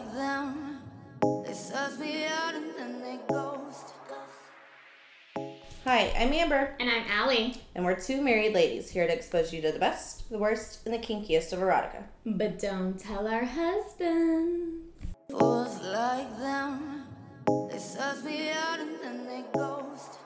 like them. They suss me out and then they ghost. Hi, I'm Amber, And I'm Allie. and we're two married ladies here to expose you to the best, the worst, and the kinkiest of erotica. But don't tell our husbands. Fools like them. They suss me out and then they ghost.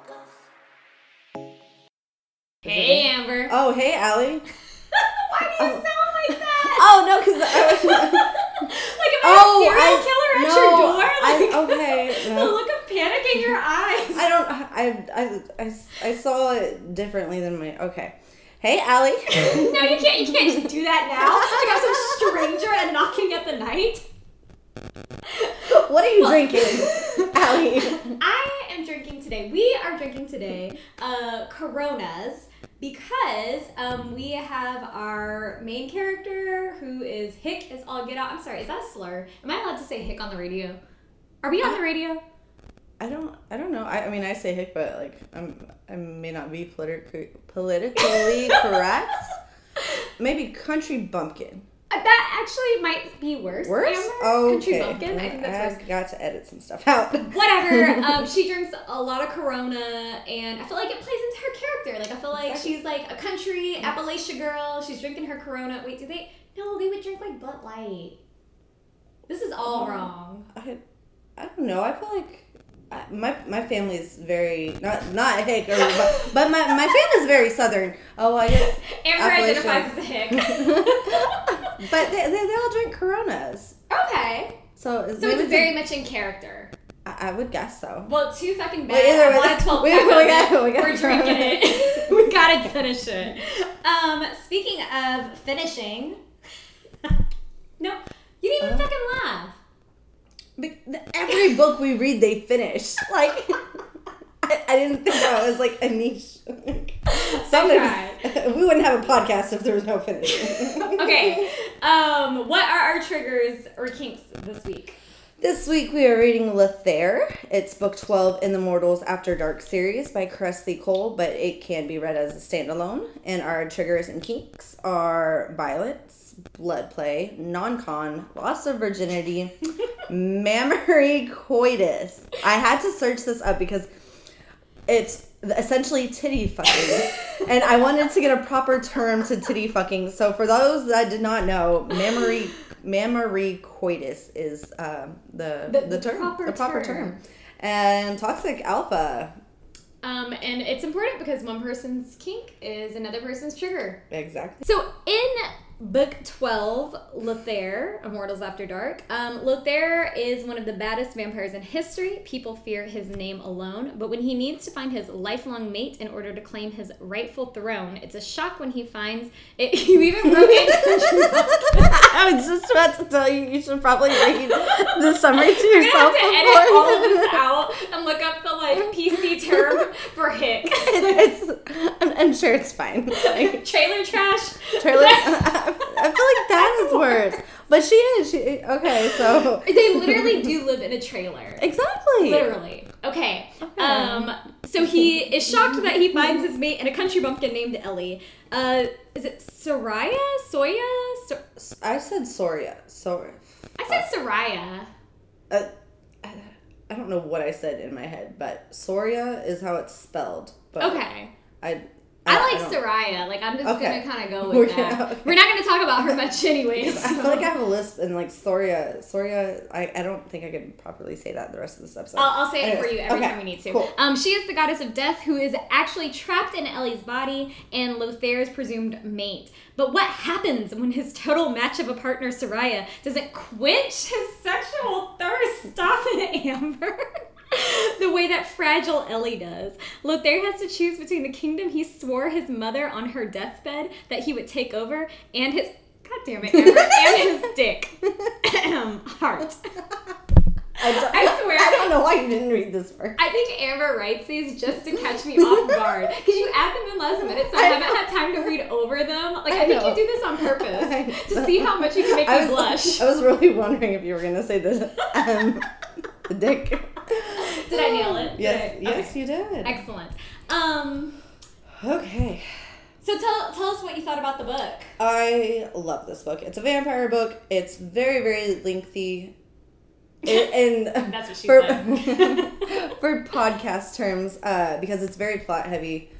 Hey, Amber. Oh, hey, Allie. Why do you oh. sound like that? Oh no, because I was. Like if oh, I a serial killer at your door? Like, I, okay. the look of panic in your eyes. I don't. I, I, I, I saw it differently than my. Okay. Hey, Allie. no, you can't. You can't just do that now. Like I'm some stranger and knocking at the night. what are you drinking, Allie? I am drinking today. We are drinking today uh, Coronas because um, we have our main character who is Hick is all get out. I'm sorry, is that a slur? Am I allowed to say Hick on the radio? Are we on the radio? I don't. I don't know. I, I mean, I say hick, but like, I'm. I may not be politically politically correct. Maybe country bumpkin. Uh, That actually might be worse. Worse? Oh, Country okay. bumpkin. I think that's worse. I've got to edit some stuff out. Whatever. Um, she drinks a lot of Corona, and I feel like it plays into her character. Like I feel like Exactly. she's like a country Appalachia girl. She's drinking her Corona. Wait, do they? No, they would drink like Bud Light. This is all Oh. wrong. I, I don't know. I feel like my my family is very not not hick, or, but, but my my family is very southern. Oh, I guess. Amber Appalachian. identifies as a hick. but they, they, they all drink Coronas, okay, so so it's very much in character. I, I would guess so. Well, too fucking bad. Well, either I way, want a 12 we- we got- we got We're drinking it. we gotta finish it. Um, speaking of finishing, no, you didn't even Uh. fucking laugh. But every book we read, they finish. Like, I, I didn't think that was like a niche. Sometimes we wouldn't have a podcast if there was no finishing. Okay. Um, what are our triggers or kinks this week? This week we are reading Lothaire. It's book 12 in the Immortals After Dark series by Kresley Cole, but it can be read as a standalone. And our triggers and kinks are violence, blood play, non con, loss of virginity, mammary coitus. I had to search this up because it's essentially titty fucking. and I wanted to get a proper term to titty fucking. So for those that did not know, mammary mammary coitus is um, the, The- the the term, proper the proper term. term. And toxic alpha, Um, and it's important because one person's kink is another person's trigger. exactly. So in book 12, Lothaire, Immortals After Dark, um, Lothaire is one of the baddest vampires in history. People fear his name alone, but when he needs to find his lifelong mate in order to claim his rightful throne, it's a shock when he finds it. You even wrote in I was just about to tell you, you should probably read the summary to I'm gonna have to edit all of this out and look up the like PC term for hick. it's, I'm, I'm sure it's fine. Like, Trailer trash. trailer, I feel like that's worse. But she is. She, okay, so. They literally do live in a trailer. Exactly. Literally. Okay. Um. So he is shocked that he finds his mate in a country bumpkin named Ellie. Uh, is it Soraya? Soya? So- I said Soria. Soria. I said Soraya. Uh, I don't know what I said in my head, but Soria is how it's spelled. But Okay. I. I like don't- Soraya. Like I'm just Okay. gonna kind of go We're with gonna- that. okay. We're not gonna talk about her much anyways. I feel like I have a list and like Soria, Soria. I, I don't think I can properly say that the rest of this episode. I'll, I'll say it for you every okay, time we need to. cool. Um, she is the goddess of death who is actually trapped in Ellie's body and Lothaire's presumed mate. But what happens when his total match of a partner, Soraya, doesn't quench his sexual thirst? Stop it, Amber. the way that fragile Ellie does. Lothaire has to choose between the kingdom he swore his mother on her deathbed that he would take over and his. God damn it, Amber. and his dick. Heart. I, don't, I swear. I don't know why you didn't read this part. I think Amber writes these just to catch me off guard because you add them in last minute, so I, I haven't had time to read over them. Like I, I think know. you do this on purpose to see how much you can make I me was, blush. I was really wondering if you were gonna say this. um, the dick. Did I nail it? Did Yes, I- yes, okay. you did. Excellent. Um, Okay. so tell tell us what you thought about the book. I love this book. It's a vampire book. It's very, very lengthy. and That's what she for, said. for podcast terms, uh, because it's very plot heavy.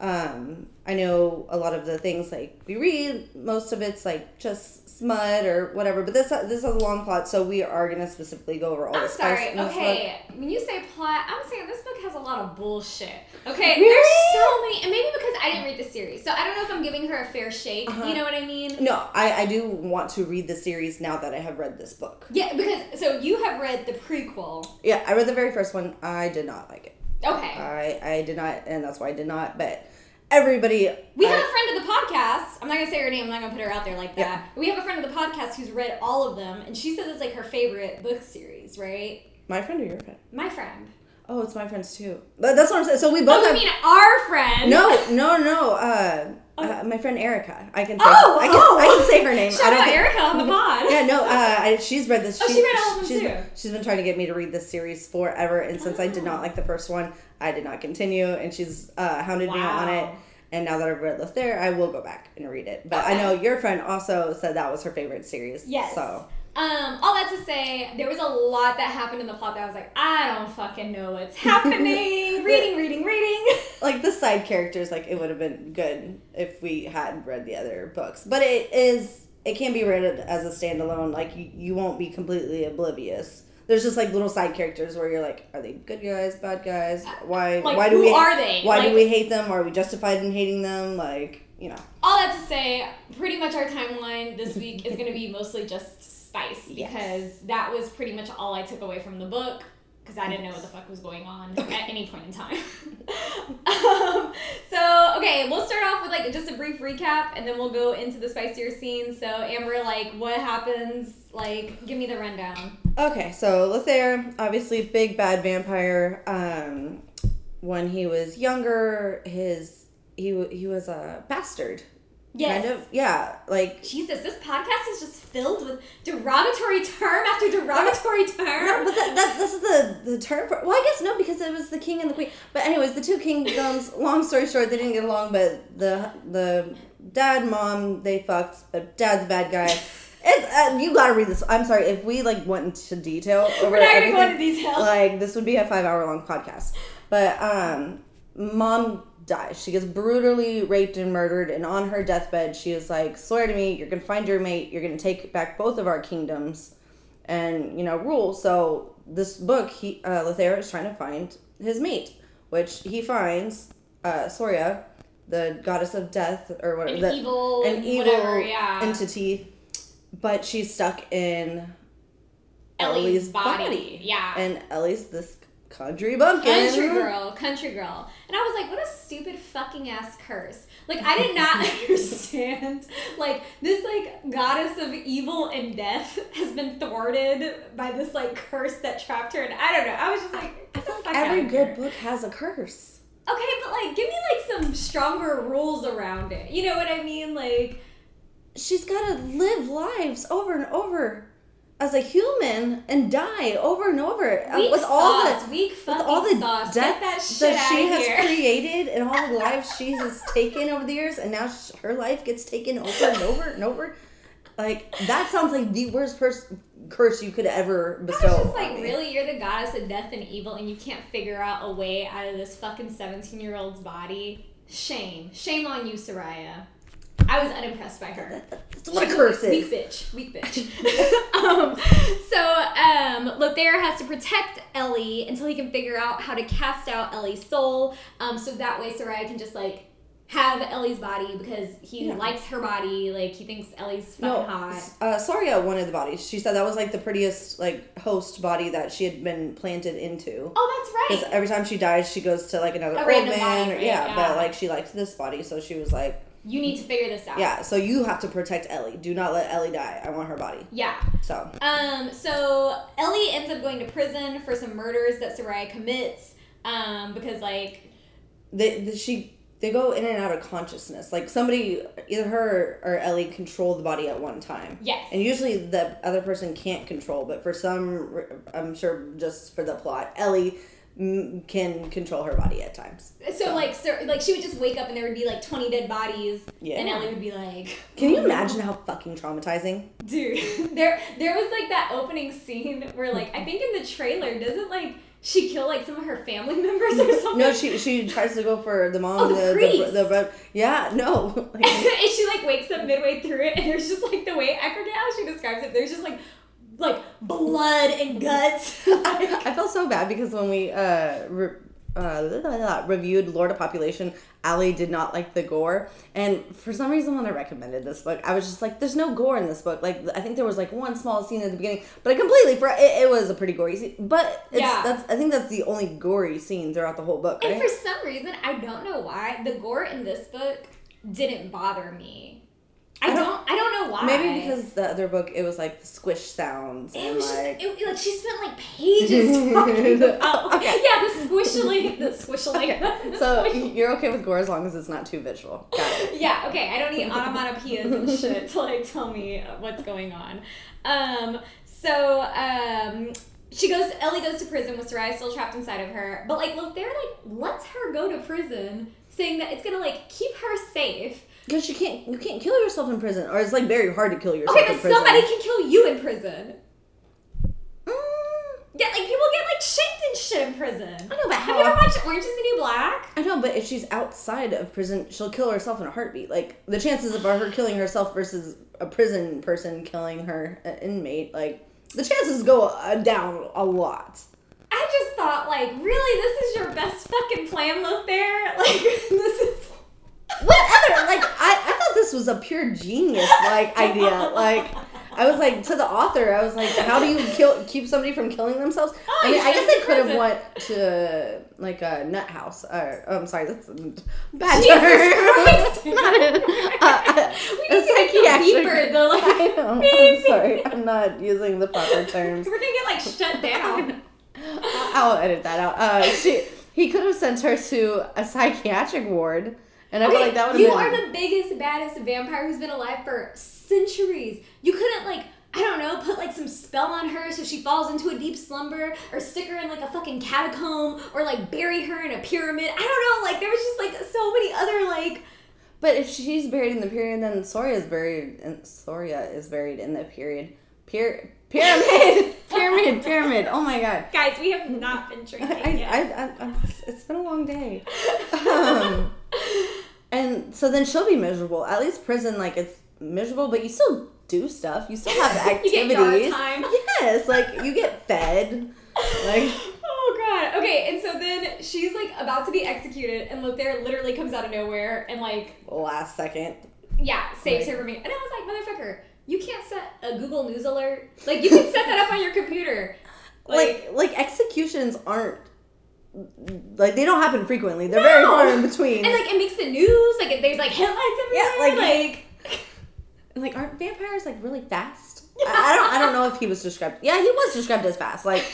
Um, I know a lot of the things like we read, most of it's like just smut or whatever. But this this has a long plot, so we are gonna specifically go over all I'm the sorry. Okay, when you say plot, I'm saying this book has a lot of bullshit. Okay, Really? there's so many, and maybe because I didn't read the series, so I don't know if I'm giving her a fair shake. Uh-huh. You know what I mean? No, I, I do want to read the series now that I have read this book. Yeah, because so you have read the prequel. Yeah, I read the very first one. I did not like it. Okay. I I did not, and that's why I did not. But everybody, We I- have a friend of the podcast. I'm not gonna say her name. I'm not gonna put her out there like that. Yeah. We have a friend of the podcast who's read all of them, and she says it's like her favorite book series. Right? my friend or your friend? My friend. Oh, it's my friends too. But that's what I'm saying. So we both Oh, have. you mean our friend? No, no, no. Uh, uh, my friend Erica. I can say. Oh, I can, oh. I can say her name. Shout I don't out think- Erica on the pod. Yeah, no. Uh, I, she's read this. Oh, she read all of them she's, too. She's been trying to get me to read this series forever, and since I did Oh. not like the first one, I did not continue, and she's uh, hounded me on it. Wow. And now that I've read Lothaire, I will go back and read it. But I know your friend also said that was her favorite series. Yes. So Um, all that to say, there was a lot that happened in the plot that I was like, I don't fucking know what's happening. reading, reading, reading. like the side characters like it would have been good if we hadn't read the other books. But it is it can be read as a standalone. Like you, you won't be completely oblivious. There's just like little side characters where you're like are they good guys bad guys? Why Like, why do who we are they? why Like- do we hate them? Are we justified in hating them? Like you know. All that to say, pretty much our timeline this week is going to be mostly just spice Yes. because that was pretty much all I took away from the book because I didn't know what the fuck was going on at any point in time. um, so, okay, we'll start off with like just a brief recap and then we'll go into the spicier scenes. So, Amber, like, what happens? Like, give me the rundown. Okay, so Lothaire, obviously big bad vampire. Um, when he was younger, his he he was a bastard. Yes. Kind of, yeah. Like Jesus, this podcast is just filled with derogatory term after derogatory No, term. but that, that this is the the term for. Well, I guess no, because it was the king and the queen. But anyways, the two kingdoms. long story short, they didn't get along. But the the dad mom they fucked. But dad's a bad guy. It's, uh, you gotta read this. I'm sorry if we like went into detail over We're not gonna go into detail. Like this would be a five hour long podcast. But um, mom dies. She gets brutally raped and murdered. And on her deathbed, she is like, "Swear to me, you're gonna find your mate. You're gonna take back both of our kingdoms." and you know rule. So this book, he uh, Lothaire is trying to find his mate, which he finds uh, Soria, the goddess of death or whatever, An the, evil, an evil whatever, yeah. entity, but she's stuck in Ellie's Ellie's body. body. Yeah. and Ellie's this country bumpkin. Country girl, country girl. And I was like, what a stupid fucking ass curse. Like, I did not understand. Like, this, like, goddess of evil and death has been thwarted by this, like, curse that trapped her. And I don't know. I was just like, get the fuck Every good book has a curse. Okay, but, like, give me, like, some stronger rules around it. You know what I mean? Like, She's got to live lives over and over as a human and die over and over Uh, weak with all the weak with all the sauce. deaths that that she has here. created and all the lives she has taken over the years, and now sh- her life gets taken over and over and over. Like that sounds like the worst pers- curse you could ever I bestow. was just like, me. really? You're the goddess of death and evil, and you can't figure out a way out of this fucking 17 year old's body? Shame. Shame on you, Soraya. I was unimpressed by her. That's what a curse weak is. bitch. Weak bitch. um, so, um, Lothaire has to protect Ellie until he can figure out how to cast out Ellie's soul. Um, so that way Soraya can just like have Ellie's body because he Yeah. likes her body. Like he thinks Ellie's fucking No, hot. uh, Saria wanted the body. She said that was like the prettiest like host body that she had been planted into. Oh, that's right. Because every time she dies, she goes to like another A old man. body, or- right? yeah, Yeah. but like she liked this body, so she was like, You need to figure this out. yeah. So you have to protect Ellie. Do not let Ellie die. I want her body. Yeah. So Um, so Ellie ends up going to prison for some murders that Soraya commits. Um, because like they, the, she they go in and out of consciousness. Like somebody, either her or Ellie, control the body at one time. yes. And usually the other person can't control, but for some, I'm sure just for the plot, Ellie can control her body at times. So, like, so, like she would just wake up and there would be like twenty dead bodies, Yeah. and Ellie would be like, Can you oh, imagine how fucking traumatizing? Dude, there there was like that opening scene where like I think in the trailer doesn't like she kill like some of her family members or something. No, she she tries to go for the mom. Oh, the the, priest. the, the, yeah, no. And she like wakes up midway through it, and there's just like the way I forget how she describes it. There's just like like blood and guts. I felt so bad because when we uh, re- uh, reviewed Lord of Population, Allie did not like the gore, and for some reason, when I recommended this book, I was just like, "There's no gore in this book." Like, I think there was like one small scene at the beginning, but I completely for it, it was a pretty gory scene. But it's, Yeah. that's I think that's the only gory scene throughout the whole book. and for some reason, I don't know why the gore in this book didn't bother me. I, I don't, don't- I don't know why. Maybe because the other book, it was like the squish sounds. It was like, just it, like she spent like pages talking about Okay. yeah the squishily the squishily. the so you're okay with gore as long as it's not too visual. Got it. Yeah, okay. I don't need onomatopoeias and shit to like tell me what's going on. Um, so um, she goes. Ellie goes to prison with Sarai still trapped inside of her. But like, look, they're like lets her go to prison, saying that it's gonna like keep her safe. Because you can't you can't kill yourself in prison, or it's like very hard to kill yourself Okay, in but prison. somebody can kill you in prison. Mm, Yeah, like people get like shanked and shit in prison. I know, but Have you ever watched Orange is the New Black? I know, but if she's outside of prison, she'll kill herself in a heartbeat. Like the chances of her killing herself versus a prison person killing her inmate, like the chances go uh, down a lot. I just thought, like, really, this is your best fucking plan, Lothaire? Like, this is. What other? Like I, I thought this was a pure genius like idea. Like I was like to the author, I was like, how do you kill keep somebody from killing themselves? Oh, I mean, I guess they could have went to like a nut house. Or, oh, I'm sorry, that's a bad Jesus term. Christ. Not a, uh, We a need to get the psychiatric- beeper, the, like, I know. I'm sorry, I'm not using the proper terms. We're gonna get, like, shut down. I'll edit that out. Uh, she, he could have sent her to a psychiatric ward, and I feel like that would have you been. are the biggest, baddest vampire who's been alive for centuries. You couldn't, like, I don't know, put like some spell on her so she falls into a deep slumber, or stick her in like a fucking catacomb, or like bury her in a pyramid. I don't know, like there was just like so many other like But if she's buried in the period, then Soria is buried. And Soria is buried in the period. Pyr- pyramid, pyramid, pyramid. Oh my god. guys, we have not been I, drinking yet. I, I, I, it's been a long day. Um, and so then she'll be miserable. At least prison, like it's miserable, but you still do stuff. You still have You activities. get yard time. Yes, like you get fed. Like Oh god. Okay, and so then she's like about to be executed, and Lothaire literally comes out of nowhere and like, last second. yeah, saves her from me. And I was like, motherfucker, you can't set a Google News alert. Like you can set that up on your computer. Like like executions aren't like they don't happen frequently. They're very far in between. and like it makes the news. Like it- there's like headlines everywhere. Yeah, like- like like aren't vampires like really fast? I, I don't I don't know if he was described. Yeah, he was described as fast. Like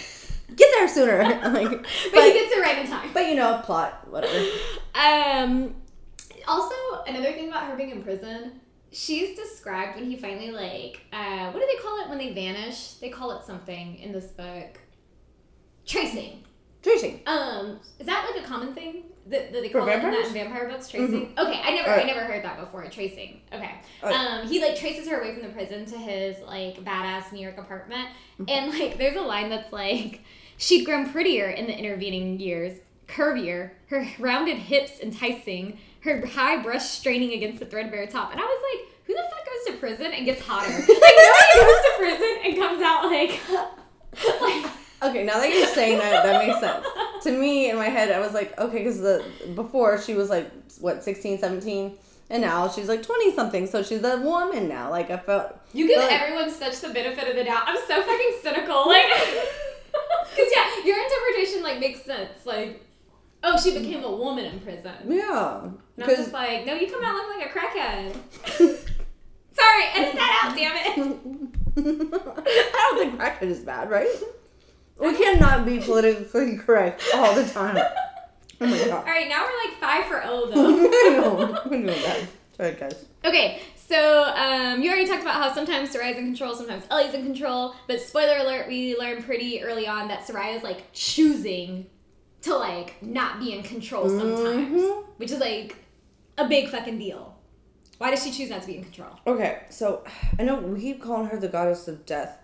get there sooner. like but, but, he gets it right in time. but you know, plot, whatever. Um, also, another thing about her being in prison, she's described when he finally like, uh, what do they call it when they vanish? They call it something in this book. Tracing. Tracing. Um, is that like a common thing that, that they call it in that in vampire books? Tracing. Okay, I never, I never heard that before. Tracing. Okay. Um, he like traces her away from the prison to his like badass New York apartment, Mm-hmm. and like there's a line that's like, she'd grown prettier in the intervening years, curvier, her rounded hips enticing, her high brush straining against the threadbare top, and I was like, who the fuck goes to prison and gets hotter? like nobody goes to prison and comes out like, like. Okay, now that you're saying that, that makes sense. To me, in my head, I was like, okay, because the before she was like what 16, 17, and now she's like twenty something, so she's a woman now. Like I felt You give Like- everyone such the benefit of the doubt. I'm so fucking cynical. Like, because yeah, your interpretation like makes sense. Like, oh, she became a woman in prison. yeah, And I'm just like, no, you come out looking like a crackhead. Sorry, edit that out, damn it. I don't think crackhead is bad, right? We cannot be politically correct all the time. Oh my god. right, now we're like five for O I though. know. I'm doing bad. Sorry, guys. Okay, so um, you already talked about how sometimes Soraya's in control, sometimes Ellie's in control. But spoiler alert, we learned pretty early on that Soraya's like choosing to like not be in control sometimes, Mhm. which is like a big fucking deal. Why does she choose not to be in control? Okay, so I know we keep calling her the goddess of death,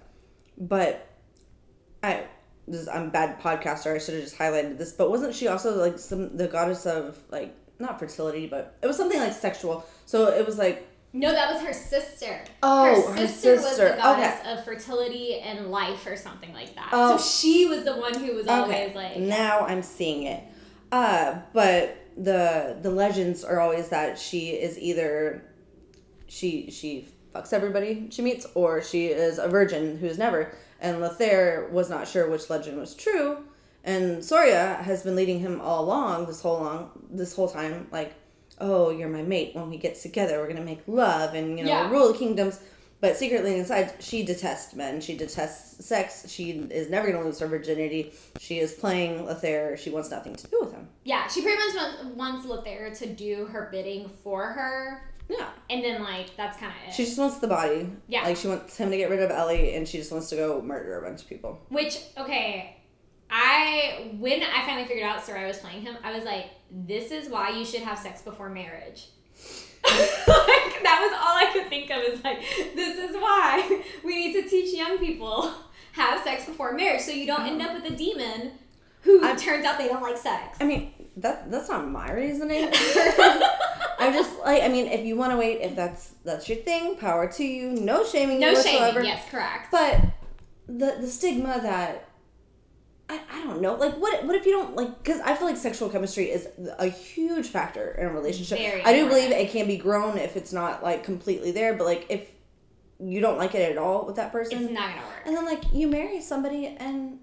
but I this is, I'm a bad podcaster. I should have just highlighted this. But wasn't she also like some the goddess of like not fertility, but it was something like sexual. So it was like No, that was her sister. Oh, her her sister, was the goddess of fertility and life or something like that. Oh. So she was the one who was always like, now I'm seeing it. Uh, but the the legends are always that she is either she she fucks everybody she meets or she is a virgin who's never. And Lothaire was not sure which legend was true. And Soria has been leading him all along this whole long this whole time like oh you're my mate. When we get together we're gonna make love and you know Yeah. rule the kingdoms. But secretly inside she detests men. She detests sex. She is never gonna lose her virginity. She is playing Lothaire. She wants nothing to do with him. Yeah, she pretty much wants- wants Lothaire to do her bidding for her, yeah. And then like that's kind of it. she just wants the body. Yeah. like she wants him to get rid of Ellie and she just wants to go murder a bunch of people. Which okay, I when I finally figured out Sarai was playing him, I was like, this is why you should have sex before marriage. like, that was all I could think of. Is like, this is why we need to teach young people have sex before marriage, so you don't end up with a demon who I'm- turns out they don't like sex. I mean that that's not my reasoning I'm just like I mean if you want to wait if that's that's your thing power to you no shaming no you shaming. whatsoever Yes, correct. But the the stigma that I, I don't know like what what if you don't like because I feel like sexual chemistry is a huge factor in a relationship. Very I do important. believe it can be grown if it's not like completely there, but like if you don't like it at all with that person, it's not gonna work. and then like you marry somebody and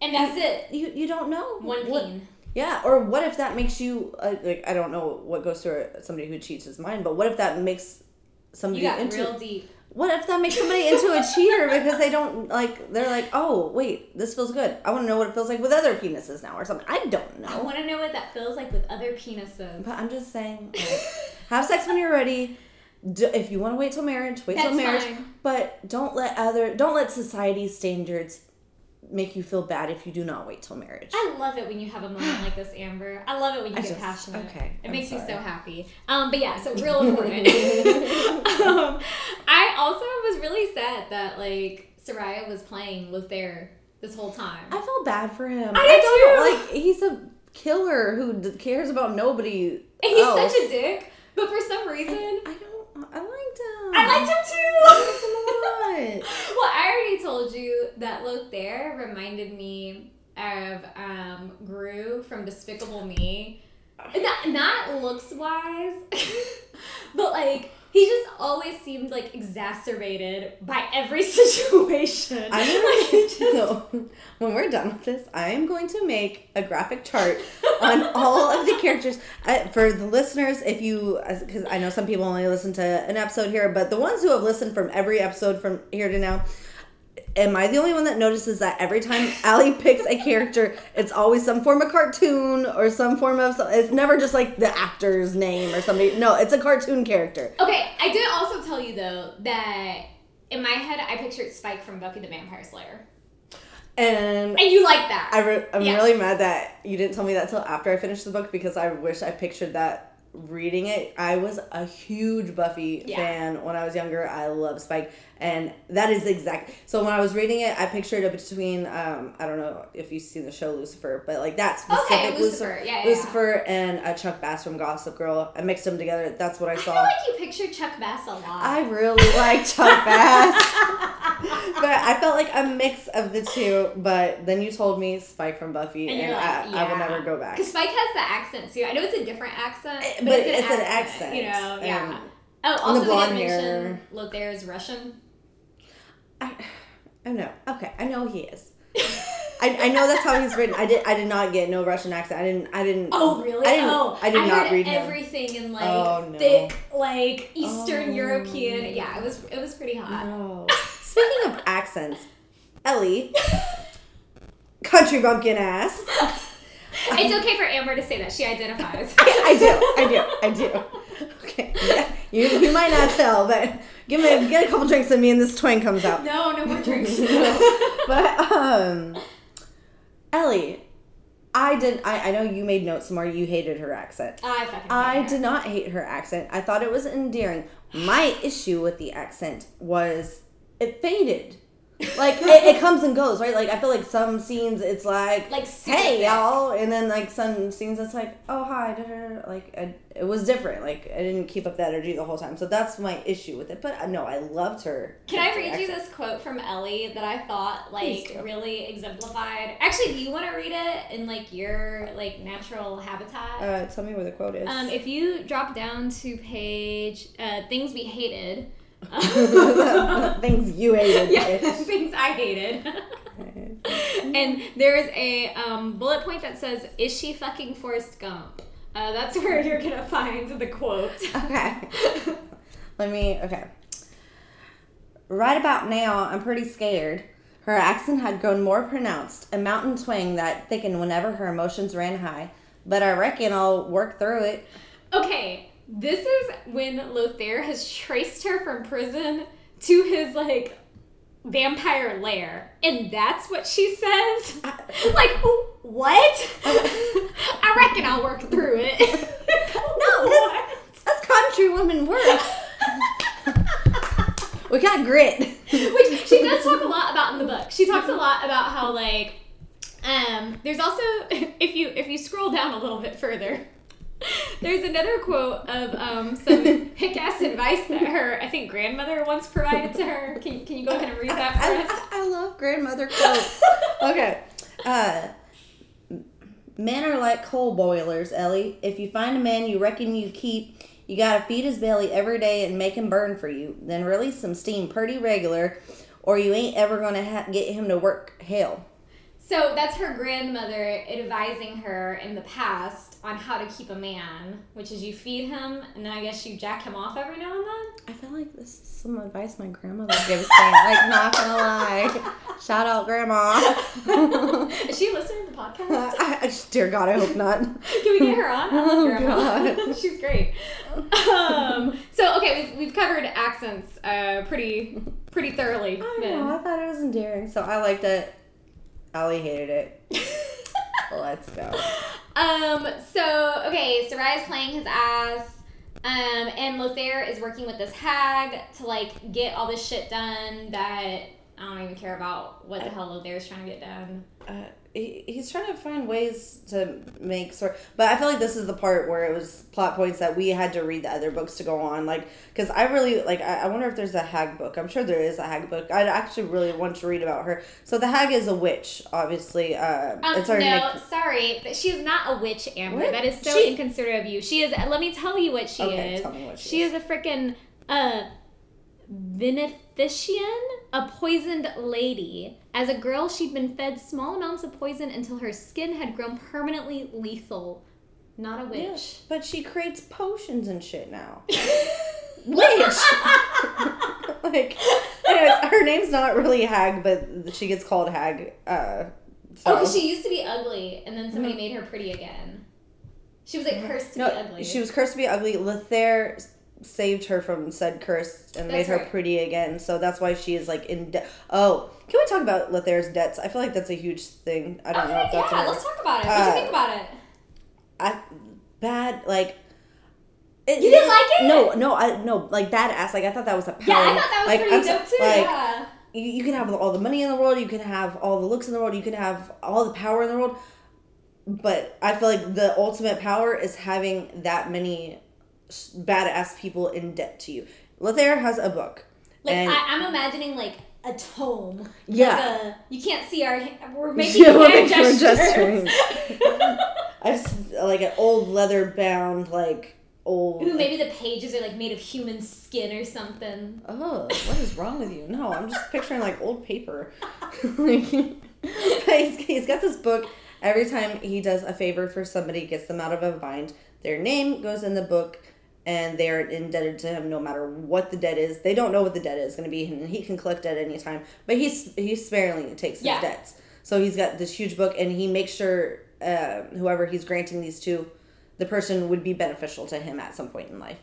And that's it. you you don't know One what, peen. yeah, or what if that makes you uh, like I don't know what goes through somebody who cheats his mind, but what if that makes You somebody got into real deep. What if that makes somebody into a cheater because they don't like they're like, oh wait, this feels good. I want to know what it feels like with other penises now or something. I don't know I want to know what that feels like with other penises. but I'm just saying, like, have sex when you're ready. D- if you want to wait till marriage, wait till marriage. fine. But don't let other don't let society's standards make you feel bad if you do not wait till marriage. I love it when you have a moment like this, Amber. I love it when you I get just- passionate. okay, It I'm makes me so happy. Um, but yeah, so real important. um, I also was really sad that like Soraya was playing Lothaire this whole time. I felt bad for him. I don't do like he's a killer who d- cares about nobody. and he's else. such a dick, but for some reason, I don't. I liked him. I liked him I liked him too. Well, I already told you that Lothaire reminded me of um, Gru from Despicable Me. Not, not looks wise, but like he just always seemed like exacerbated by every situation. I'm like, just, no, when we're done with this, I am going to make a graphic chart on all of the characters. I, for the listeners, if you, because I know some people only listen to an episode here, but the ones who have listened from every episode from here to now, am I the only one that notices that every time Allie picks a character, it's always some form of cartoon or some form of, it's never just like the actor's name or somebody. No, it's a cartoon character. okay, I did also tell you though that in my head I pictured Spike from Buffy the Vampire Slayer, And and you like that. I re- I'm Yeah. really mad that you didn't tell me that till after I finished the book because I wish I pictured that reading it. I was a huge Buffy Yeah. fan when I was younger. I love Spike, and that is exact. So when I was reading it, I pictured it between um, I don't know if you've seen the show Lucifer, but like that specific Okay, Lucifer. Yeah, yeah, yeah. Lucifer and uh, Chuck Bass from Gossip Girl. I mixed them together. That's what I I saw. feel like you pictured Chuck Bass a lot. I really like Chuck Bass. but I felt like a mix of the two. But then you told me Spike from Buffy, And and, like, I, I will never go back. Because Spike has the accent too. I know it's a different accent, but, But it's, it's an, an accent, accent, You know, yeah. and- oh, also the we blonde didn't mention Lothaire is Russian. I, oh, I know. Okay, I know he is. I, I know that's how he's written. I did. I did not get no Russian accent. I didn't. I didn't. Oh, really? I didn't. oh, I did not heard read him. everything in like Oh, no. thick, like Eastern Oh. European. Yeah, it was it was pretty hot. No. Speaking of accents, Ellie, country bumpkin ass. It's okay for Amber to say that she identifies. I do. I do. I do. Okay. Yeah. You, you might not tell, but give me get a couple drinks of me and this twang comes out. no, no more drinks. but um, Ellie, I did. I, I know you made notes more. You hated her accent. I fucking. I did not hate her accent. I thought it was endearing. My issue with the accent was it faded. Like it, it comes and goes, right? Like I feel like some scenes it's like, Like, hey y'all, and then like some scenes it's like, oh hi, like I, it was different. Like I didn't keep up that energy the whole time, so that's my issue with it. But uh, no, I loved her. Can I read you this quote from Ellie that I thought like really exemplified? Actually, do you want to read it in like your like natural habitat? Uh, tell me where the quote is. um, if you drop down to page uh, things we hated. Things you hated. yeah, things I hated. and there's a um, bullet point that says, "Is she fucking Forrest Gump?" Uh, that's where you're gonna find the quote. Okay. Let me. Okay. Right about now, I'm pretty scared. Her accent had grown more pronounced, a mountain twang that thickened whenever her emotions ran high. But I reckon I'll work through it. Okay, this is when Lothaire has traced her from prison to his like vampire lair, and that's what she says. like, what? I reckon I'll work through it. No? That's country woman work. we got grit. Which she does talk a lot about in the book. She talks a lot about how like um there's also if you if you scroll down a little bit further there's another quote of um, some hick ass advice that her I think grandmother once provided to her. Can, can you go ahead and read that for I, us? I, I love grandmother quotes. okay. Uh, men are like coal boilers, Ellie. If you find a man you reckon you keep, you gotta feed his belly every day and make him burn for you. Then release some steam pretty regular, or you ain't ever gonna ha- get him to work hell. So that's her grandmother advising her in the past on how to keep a man, which is you feed him and then I guess you jack him off every now and then. I feel like this is some advice my grandmother gives me. Like, not gonna lie. Shout out, grandma. Is she listening to the podcast? I, I- dear God, I hope not. Can we get her on? Oh. God. She's great. Um, so okay, we've, we've covered accents uh, pretty pretty thoroughly. I know. I thought it was endearing, so I liked it. Allie hated it. Let's go. Um. So okay, Sarai's playing his ass. Um, and Lothaire is working with this hag to like get all this shit done that I don't even care about what the hell Lothaire's trying to get done. Uh, he, he's trying to find ways to make sort, but I feel like this is the part where it was plot points that we had to read the other books to go on. Like, because I really like. I, I wonder if there's a hag book. I'm sure there is a hag book. I actually really want to read about her. So the hag is a witch, obviously. Uh, Um, it's no, nick- sorry, but she is not a witch, Amber. What? That is so She- inconsiderate of you. She is. Let me tell you what she Okay, is. tell me what she she is. is. a freaking uh, benefician, a poisoned lady. As a girl, she'd been fed small amounts of poison until her skin had grown permanently lethal. Not a Yeah, witch. but she creates potions and shit now. Witch. like, anyways, her name's not really Hag, but she gets called Hag. Uh, so. Oh, because she used to be ugly, and then somebody made her pretty again. She was like cursed to no, be ugly. she was cursed to be ugly. Lothaire saved her from said curse and made her right. pretty again. So that's why she is like in debt. Oh, can we talk about Lothaire's debts? I feel like that's a huge thing. I don't know Okay, if that's yeah, let's talk about it. What do you Uh, think about it? I bad like. It, You didn't like it? No, no, I no like badass. Like I thought that was a Yeah, I thought that was like, pretty I'm dope too. Like yeah. you, you can have all the money in the world, you can have all the looks in the world, you can have all the power in the world, but I feel like the ultimate power is having that many badass people in debt to you. Lothaire has a book, Like I, I'm imagining like a tome. Yeah. Like a, you can't see our. We're making Yeah, we're hand gestures. I like an old leather bound like old. Ooh, maybe the pages are like made of human skin or something. Oh, what is wrong with you? No, I'm just picturing like old paper. like, he's, he's got this book. Every time he does a favor for somebody, gets them out of a bind, their name goes in the book, and they're indebted to him no matter what the debt is. They don't know what the debt is going to be, and he can collect at any time. But he's he sparingly takes his debts. So he's got this huge book, and he makes sure uh, whoever he's granting these to, the person would be beneficial to him at some point in life.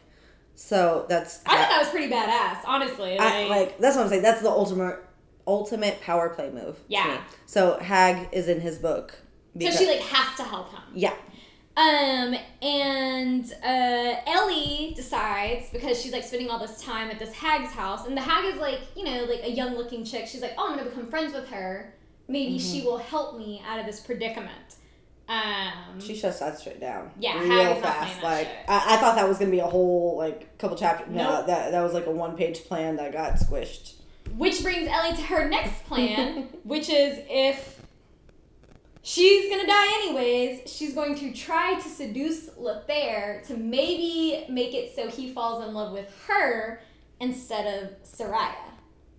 So that's I thought that was pretty badass, honestly. I, Like, like that's what I'm saying. That's the ultimate ultimate power play move. Yeah. So Hag is in his book, Because- so she like has to help him. Yeah. Um, and uh, Ellie decides because she's like spending all this time at this hag's house, and the hag is like, you know, like a young looking chick. She's like, oh, I'm gonna become friends with her. Maybe Mm-hmm. she will help me out of this predicament. Um, She shuts that straight down. Yeah, real fast. Like. I, I thought that was gonna be a whole like couple chapters. No, Nope. that that was like a one page plan that got squished. which brings Ellie to her next plan, which is if she's gonna die anyways, she's going to try to seduce Lothaire to maybe make it so he falls in love with her instead of Soraya.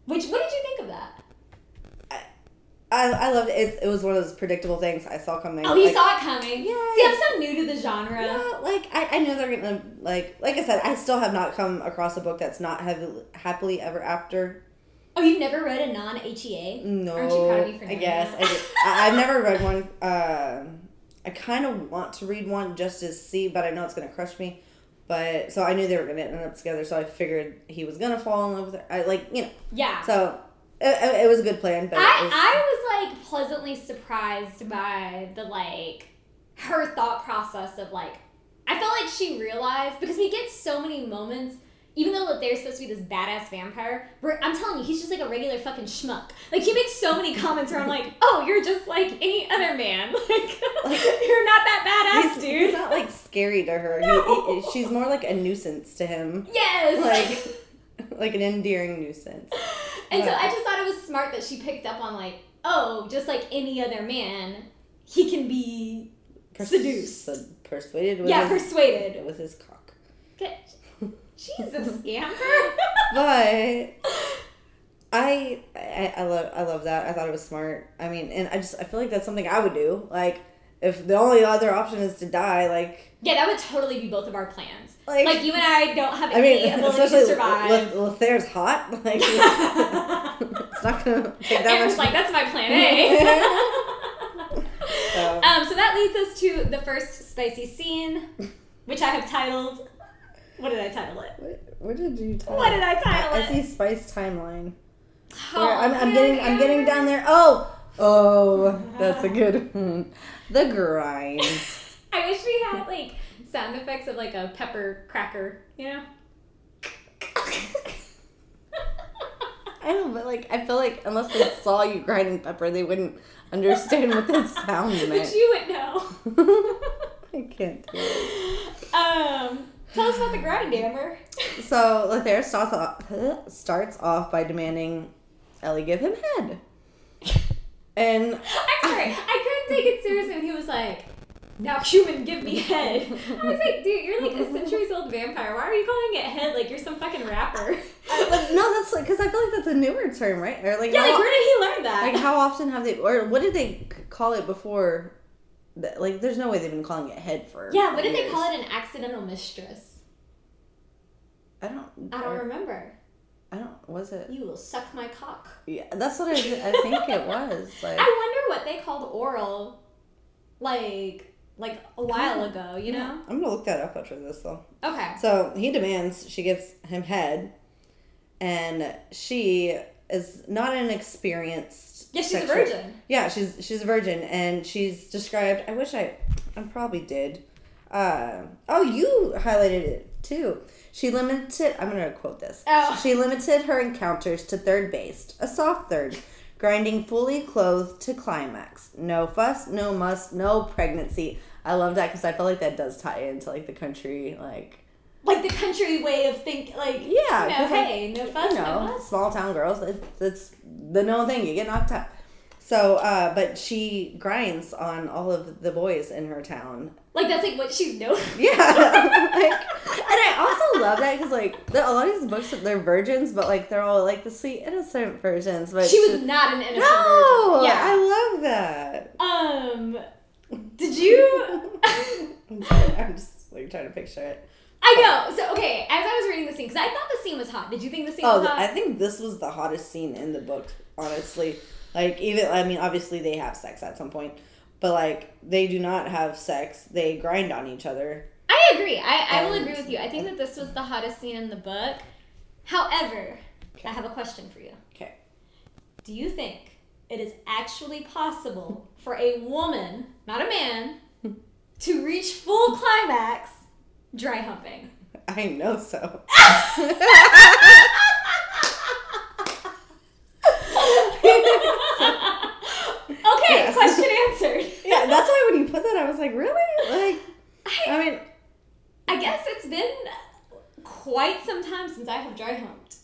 Which, what did you think of that? I, I loved it. it. It was one of those predictable things I saw coming. Oh, you Like, saw it coming. Yeah, See, I'm so new to the genre. Yeah, like I, I know they're gonna like like I said, I still have not come across a book that's not heavily, happily ever after. Oh, you've never read a non HEA? No, Aren't you proud of me for I guess that? I did. I, I've never read one. Um I kind of want to read one just to see, but I know it's gonna crush me. But so I knew they were gonna end up together, so I figured he was gonna fall in love with her. I like you know, Yeah. so it, it, it was a good plan. But I, was, I was like pleasantly surprised by the like her thought process of like I felt like she realized because we get so many moments even though like, they're supposed to be this badass vampire I'm telling you he's just like a regular fucking schmuck like he makes so many comments where I'm like oh you're just like any other man like, you're not that badass he's, dude he's not like scary to her. No. he, she's more like a nuisance to him, yes like like an endearing nuisance. And so I just thought it was smart that she picked up on like, oh, just like any other man, he can be seduced. Persuaded with yeah, his, persuaded. with his cock. Good. Jesus, scamper. But I, I I love I love that. I thought it was smart. I mean, and I just I feel like that's something I would do. Like if the only other option is to die, like yeah, that would totally be both of our plans. Like- Like, you and I don't have I any mean, ability to especially survive. Le- Lothaire's hot. Like it's not gonna take that and much. like that's my plan A. So- um, so that leads us to the first spicy scene, which I have titled. What did I title it? What, what did you title? It? What did I title I, it? I see Spice Timeline. Oh, Where I'm, I'm getting I'm getting down there. Oh oh, that's a good one. The grind. I wish we had like sound effects of like a pepper cracker, you know? I know, but like I feel like unless they saw you grinding pepper, they wouldn't understand what that sound but meant. you would know. I can't do it. Um, tell us about the grind, Amber. So Lothaire starts off, starts off by demanding Ellie give him head. And I'm sorry, I couldn't take it seriously when he was like, "Now human, give me head." I was like, "Dude, you're like a centuries old vampire. Why are you calling it head like you're some fucking rapper?" I- but no, that's like because I feel like that's a newer term, right? Or like yeah, how, like where did he learn that? like how often have they or what did they call it before? Like, there's no way they've been calling it head for. yeah, what did they call it? An accidental mistress. I don't. I don't or- remember. I don't. Was it? You will suck my cock. Yeah, that's what I. I think it was. Like, I wonder what they called oral, like like a while ago. You know? I'm gonna look that up after this though. Okay. So he demands she gives him head, and she is not an experienced. Yeah, she's a virgin. Yeah, she's she's a virgin, and she's described. I wish I, I probably did. Uh, oh, you highlighted it too. She limited. I'm gonna quote this. Oh. She limited her encounters to third base, a soft third, grinding fully clothed to climax. No fuss, no muss, no pregnancy. I love that because I feel like that does tie into like the country, like Like the country way of think, like Yeah, you know, 'cause, like, no fuss, you no know, small town girls. It, it's the known thing. You get knocked up. So, uh, but she grinds on all of the boys in her town. Like that's like what she's known. Yeah, like, and I also love that because like the, a lot of these books they're virgins, but like they're all like the sweet innocent virgins. But she was not an innocent no, virgin. Yeah. I love that. um, did you? I'm sorry, I'm just like trying to picture it. I know. So okay, as I was reading the scene, because I thought the scene was hot. Did you think the scene Oh, was hot? I think this was the hottest scene in the book, honestly. Like, even, I mean, obviously they have sex at some point, but like, they do not have sex. They grind on each other. I agree. I, I will um, agree with you. I think that this was the hottest scene in the book. However, I have a question for you. Okay. Do you think it is actually possible for a woman, not a man, to reach full climax dry humping. I know so. Okay, Yes. question answered. Yeah, that's why when you put that, I was like, really? Like, I mean, I guess it's been quite some time since I have dry humped.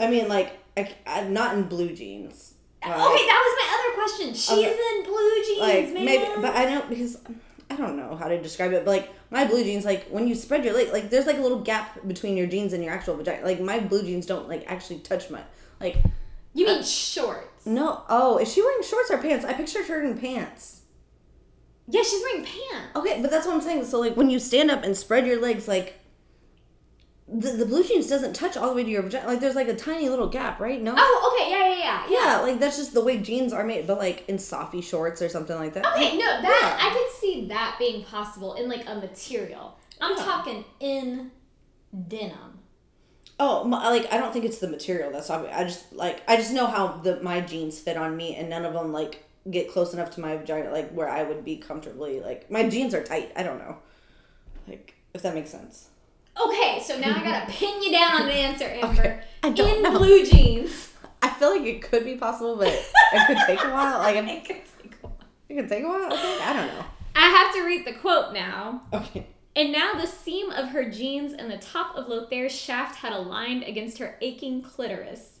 I mean, like, I, I'm not in blue jeans. okay, that was my other question. She's Okay. in blue jeans, like man. maybe, but I know because I don't know how to describe it. But like my blue jeans, like when you spread your leg, like there's like a little gap between your jeans and your actual vagina. Like my blue jeans don't like actually touch my like. you mean uh, shorts? No, oh, is she wearing shorts or pants? I pictured her in pants. Yeah, she's wearing pants. Okay, but that's what I'm saying. So like when you stand up and spread your legs, like the, the blue jeans doesn't touch all the way to your vagina. Like there's like a tiny little gap, right? No. Oh, okay, yeah, yeah, yeah, Yeah, like that's just the way jeans are made. But like in softy shorts or something like that. Okay, no, that Yeah. I could see that being possible in like a material. I'm Yeah. talking in denim. Oh, my, like I don't think it's the material that's obvious. I just like I just know how the my jeans fit on me, and none of them like get close enough to my vagina, like where I would be comfortably. Like my jeans are tight. I don't know, like if that makes sense. Okay, so now I gotta pin you down on the answer, Amber. Okay, I don't in know. blue jeans. I feel like it could be possible, but it could take a while. Like It could take a while. it could take a while. I think I don't know. I have to read the quote now. Okay. And now the seam of her jeans and the top of Lothaire's shaft had aligned against her aching clitoris.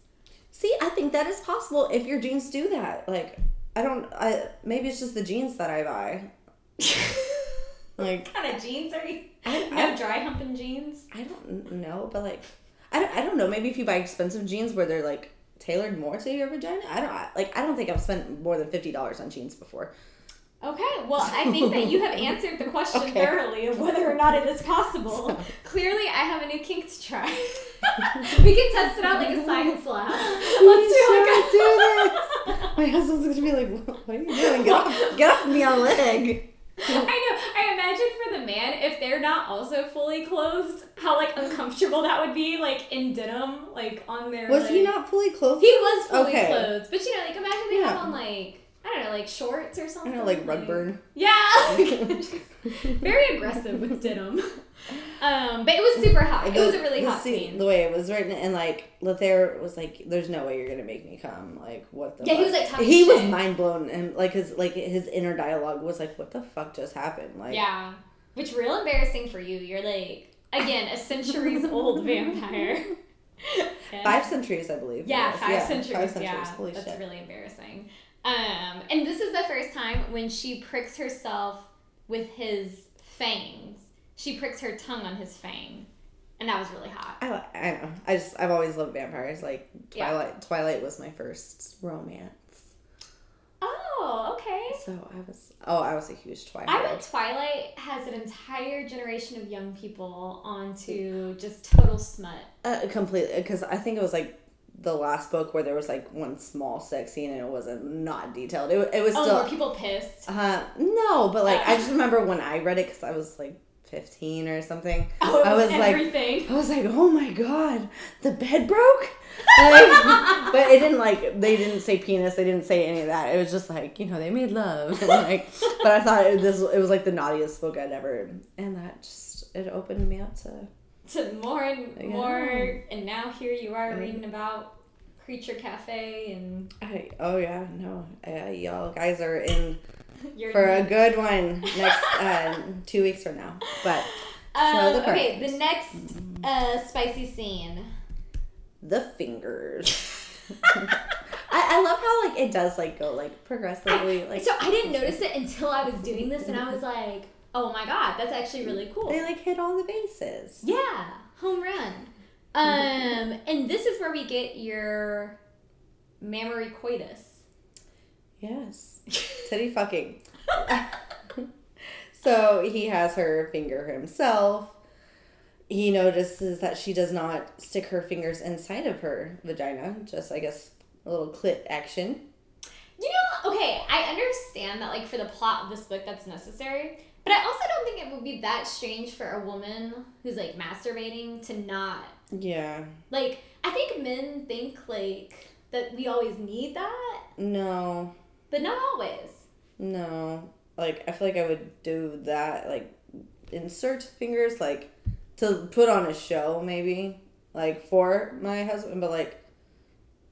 See, I think that is possible if your jeans do that. Like I don't. I maybe it's just the jeans that I buy. Like What kind of jeans are you? I- no dry humping jeans. I don't know, but like, I don't, I don't know. Maybe if you buy expensive jeans where they're like tailored more to your vagina, I don't I- like. I don't think I've spent more than fifty dollars on jeans before. Okay, well, I think that you have answered the question Okay. thoroughly of whether or not it is possible. Clearly, I have a new kink to try. we can test it out like a science lab. Let's do should like a do this. My husband's gonna be like, "What what are you doing? Get off, get off me on leg." I know. I imagine for the man, if they're not also fully clothed, how like uncomfortable that would be, like in denim, like on their. Was like- he not fully clothed? He was fully Okay. clothed, but you know, like imagine they have on like I don't know, like shorts or something. I don't know, like rug burn. Yeah, very aggressive with denim. Um, but it was super hot. It was a really the hot scene- scene. The way it was written, and like Lothaire was like, "There's no way you're gonna make me come." Like, what the? Yeah, he was, like, he was mind blown, and like his like his inner dialogue was like, "What the fuck just happened?" Like, Yeah, which real embarrassing for you. You're like again a centuries old vampire. Five centuries, I believe. Yeah, five centuries. Five centuries. Yeah, Holy that's shit. really embarrassing. Um, and this is the first time when she pricks herself with his fangs. She pricks her tongue on his fang, and that was really hot. I, I know. I just I've always loved vampires. Like Yeah. Twilight. Twilight was my first romance. Oh, okay. So I was. Oh, I was a huge Twilight. I bet Twilight has an entire generation of young people onto just total smut. Uh, completely, because I think it was like the last book where there was like one small sex scene and it wasn't not detailed. It, it was Oh, still. were people pissed? Uh, no, but like I just remember when I read it because I was like fifteen or something. Oh, I was, was like, everything. I was like, oh my god, the bed broke. Like, but it didn't like they didn't say penis. They didn't say any of that. It was just like you know they made love. And, like, but I thought it, this it was like the naughtiest book I'd ever, and that just it opened me up to. to more and Yeah. more, and now here you are reading about Creature Cafe and I, oh yeah, no, uh, y'all guys are in for a good one next uh, two weeks from now. But Um, the okay, the next uh, spicy scene. the fingers. I, I love how like it does like go like progressively like so I didn't notice it until I was doing this, and I was like, "Oh my god, that's actually really cool." they like hit all the bases. Yeah, home run. Um, and this is where we get your mammary coitus. Yes, titty fucking. so he has her finger himself. He notices that she does not stick her fingers inside of her vagina, just I guess a little clit action. You know, okay, I understand that, like, for the plot of this book, that's necessary. But I also don't think it would be that strange for a woman who's, like, masturbating to not. Yeah. Like, I think men think, like, that we always need that. No, but not always. no. Like I feel like I would do that. Like insert fingers, like to put on a show, maybe like for my husband, but like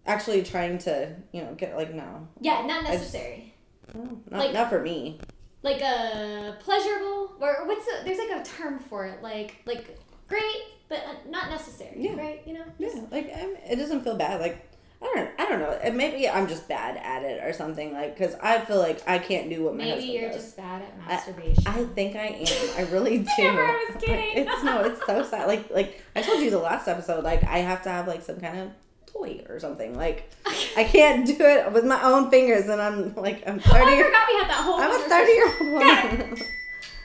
actually trying to, you know, get like no, Yeah, not just- necessary. no not Like- not for me. Like a pleasurable or what's a, there's like a term for it like like great but uh, not necessary Yeah. right you know Yeah, like I mean, it doesn't feel bad. Like I don't, I don't know. Maybe I'm just bad at it or something. Like because I feel like I can't do what my maybe husband you're does. just bad at masturbation I think I am. I really do. Never, I was kidding. It's no, it's so sad. Like like I told you the last episode. Like I have to have like some kind of toy or something. Like I can't do it with my own fingers, and I'm like I'm oh, thirty. I forgot we had that whole I'm a thirty year old woman.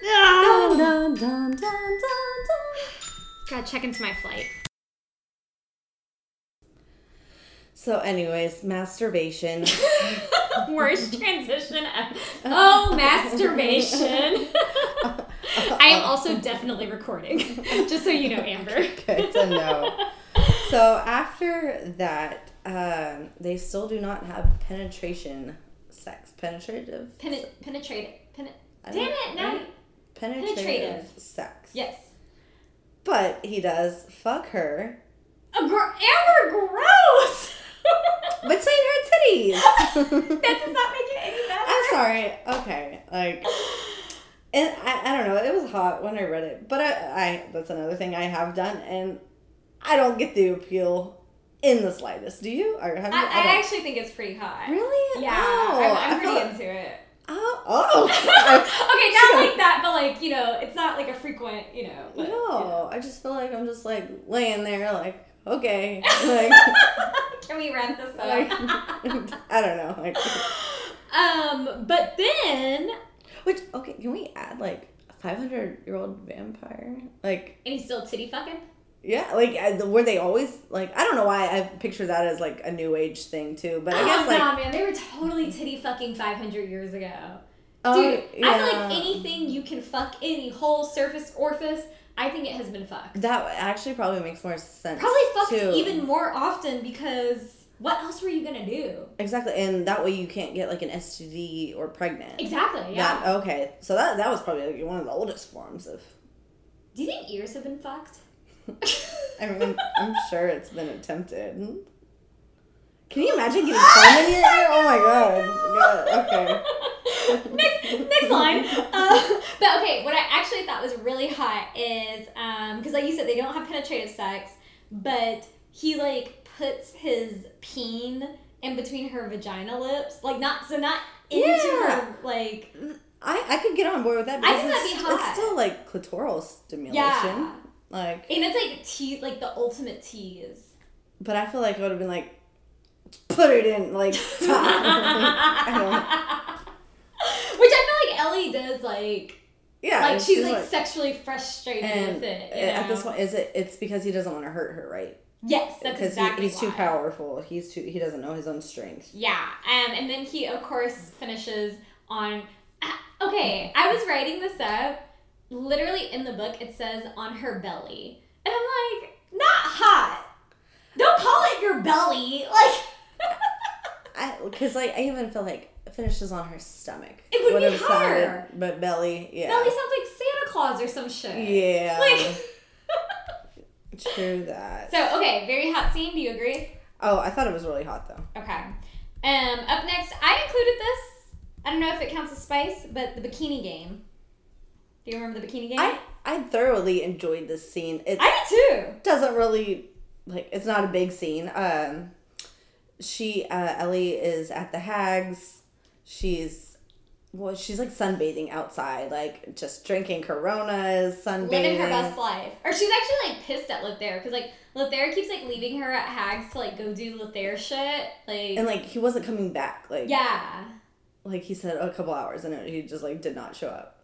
Dun, dun, dun, dun, dun. gotta check into my flight So, anyways, masturbation. worst transition ever. oh masturbation i am also definitely recording just so you know amber Good to know. So after that, um, they still do not have penetration sex. Penetrative. Pen- penetrative pen- damn it no right? Penetrative, Penetrative. sex. yes But he does fuck her a gr- amber gross between her titties. that does not make it any better I'm sorry. Okay, like. And I, I don't know. It was hot when I read it, but I, I that's another thing I have done, and I don't get the appeal in the slightest. Do you? Or have you? I, don't- I actually think it's pretty hot. Really? Yeah, Oh, I'm, I I'm pretty into it. Oh, oh. okay, not like that, but like you know, it's not like a frequent, you know. But, you know. no, I just feel like I'm just like laying there, like okay, like, Can we wrap this up? like I don't know, like um, but then, which okay, can we add like a 500 year old vampire? Like and he's still titty fucking. Yeah, like were they always like I don't know why I picture that as like a new age thing too, but I oh guess oh, like nah, man, they were totally titty fucking 500 years ago. oh, Dude, I feel like anything you can fuck any whole surface orifice, I think it has been fucked. that actually probably makes more sense. Probably fucked too. even more often because what else were you gonna do? exactly, and that way you can't get like an STD or pregnant. Exactly, yeah. That, okay, so that that was probably like one of the oldest forms of. Do you think ears have been fucked? I mean, I'm sure it's been attempted. Can you imagine getting corn in your ear? Oh my god. god. Okay. next, next line. Uh, but okay, what I actually thought was really hot is because, like you said, they don't have penetrative sex, but he like puts his peen in between her vagina lips, like not so not into Yeah. her like I, I could get on board with that I think that'd it's, be hot. it's still like clitoral stimulation. Yeah. Like, and it's like te- like the ultimate tease. but I feel like I would have been like, put it in, like, stop. I Which I feel like Ellie does like yeah. like she's, like, like sexually frustrated with it. At this point, is it? It's because he doesn't want to hurt her, right? yes, that's Because exactly he, he's too powerful. He's too. He doesn't know his own strength. Yeah, um, and then he of course finishes on. ah, Okay, I was writing this up. Literally in the book, it says on her belly, and I'm like, not hot. Don't call it your belly. Like, I because like I even feel like finishes on her stomach. It would be have sounded- but belly, yeah. belly sounds like Santa Claus or some shit. Yeah. Like. True that. so okay, very hot scene. Do you agree? Oh, I thought it was really hot though. Okay. Um, up next, I included this. I don't know if it counts as spice, but the bikini game. Do you remember the bikini game? I I thoroughly enjoyed this scene. It I did too. doesn't really like it's not a big scene. Um, she uh, Ellie is at the hags. She's well, she's like sunbathing outside, like just drinking Coronas, sunbathing. living her best life. Or she's actually like pissed at Lothaire because like Lothaire keeps like leaving her at Hags to like go do Lothaire shit. Like And like he wasn't coming back. Like yeah, like he said a couple hours, and he just like did not show up.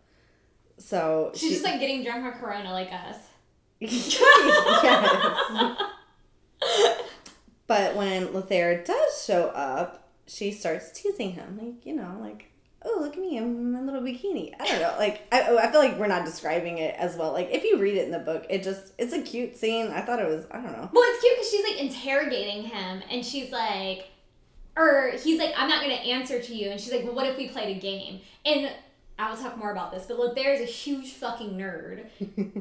So she's she- just like getting drunk on Corona like us. yes. But when Lothaire does show up, she starts teasing him, like you know, like oh look at me, I'm in my little bikini. I don't know, like I, oh, I feel like we're not describing it as well. Like if you read it in the book, it just it's a cute scene. I thought it was I don't know. Well, it's cute because she's like interrogating him, and she's like, or he's like, I'm not gonna answer to you, and she's like, well, what if we played a game? And I will talk more about this, but Lothaire is a huge fucking nerd.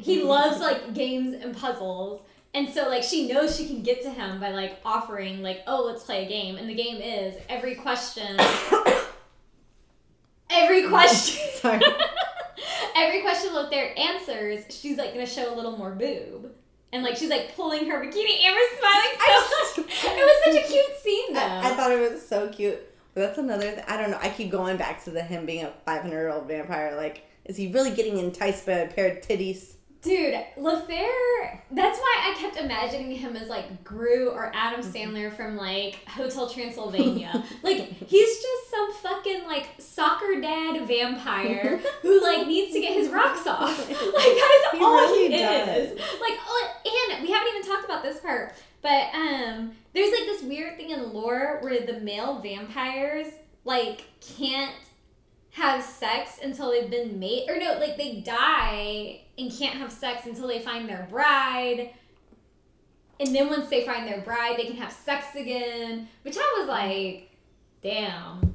he loves like games and puzzles. And so like she knows she can get to him by like offering like, oh, let's play a game. And the game is every question every question Sorry. every question Lothaire answers, she's like gonna show a little more boob. And like she's like pulling her bikini, Amber's smiling so it was such a cute scene though. I, I thought it was so cute. But that's another. Th- I don't know. I keep going back to the him being a 500 year old vampire. Like, is he really getting enticed by a pair of titties? Dude, Lothaire, that's why I kept imagining him as like Gru or Adam mm-hmm. Sandler from like Hotel Transylvania. like, he's just some fucking like soccer dad vampire who like needs to get his rocks off. Like, that is He all really he does. is. Like, oh, and we haven't even talked about this part, but um, there's like this weird thing in lore where the male vampires like can't have sex until they've been mate or no like they die and can't have sex until they find their bride and then once they find their bride they can have sex again which i was like damn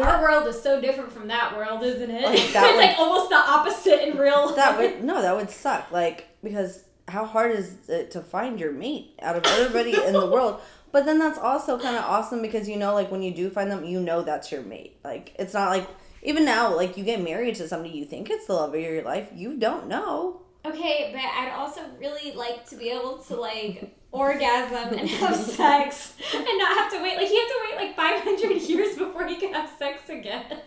our world is so different from that world isn't it Like, it's would- like almost the opposite in real That would no. That would suck. Like because how hard is it to find your mate out of everybody in the world? But then that's also kind of awesome because you know, like when you do find them, you know that's your mate. Like it's not like even now, like you get married to somebody you think it's the love of your life, you don't know. Okay, but I'd also really like to be able to like orgasm and have sex and not have to wait. Like you have to wait like 500 years before you can have sex again.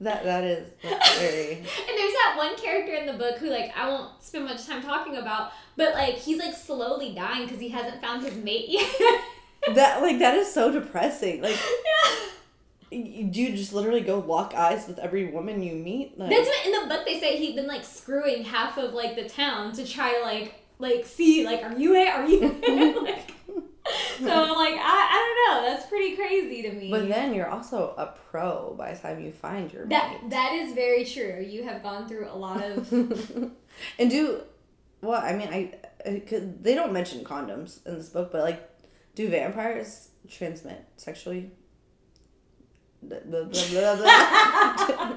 That that is that's very. And there's that one character in the book who like I won't spend much time talking about, but like he's like slowly dying because he hasn't found his mate yet. that like that is so depressing. Like yeah. you, do you just literally go lock eyes with every woman you meet? Like, That's what in the book they say he'd been like screwing half of like the town to try to like like see like are you it are you it? like so like I, I don't know that's pretty crazy to me. but then you're also a pro by the time you find your that mate. that is very true. You have gone through a lot of and do well i mean i I- 'cause they don't mention condoms in this book but like do vampires transmit sexually Blah, blah, blah, blah, blah.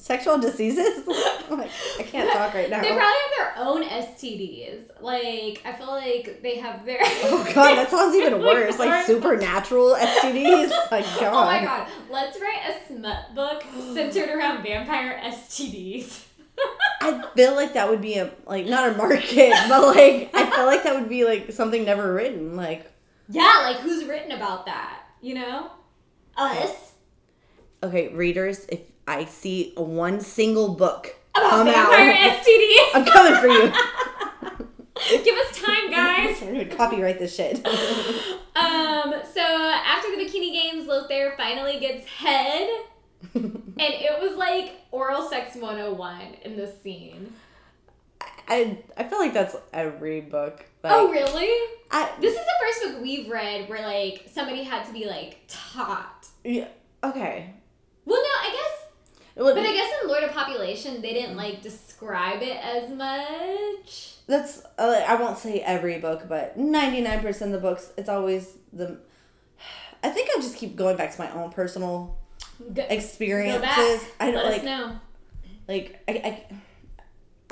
Sexual diseases like, i can't talk right now They probably have their own STDs. Like I feel like they have their. oh god that sounds even worse like supernatural stds like god Oh my god! Let's write a smut book centered around vampire STDs. i feel like that would be a like not a market but like i feel like that would be like something never written like yeah, like who's written about that? You know, us okay readers if i see one single book about come vampire out STD. i'm coming for you Give us time, guys. I'm gonna copyright this shit. Um. So after the bikini games, Lothaire finally gets head, and it was like oral sex 101 in this scene. I I feel like that's every book. Like, oh, really? I, This is the first book we've read where like somebody had to be like taught. yeah, okay. Well, no, I guess, Well, but I guess in Lord of Population they didn't like describe it as much. that's uh, I won't say every book, but ninety nine percent of the books, it's always the. I think I just keep going back to my own personal Go, experiences. go back. I don't Let us like know. like I. I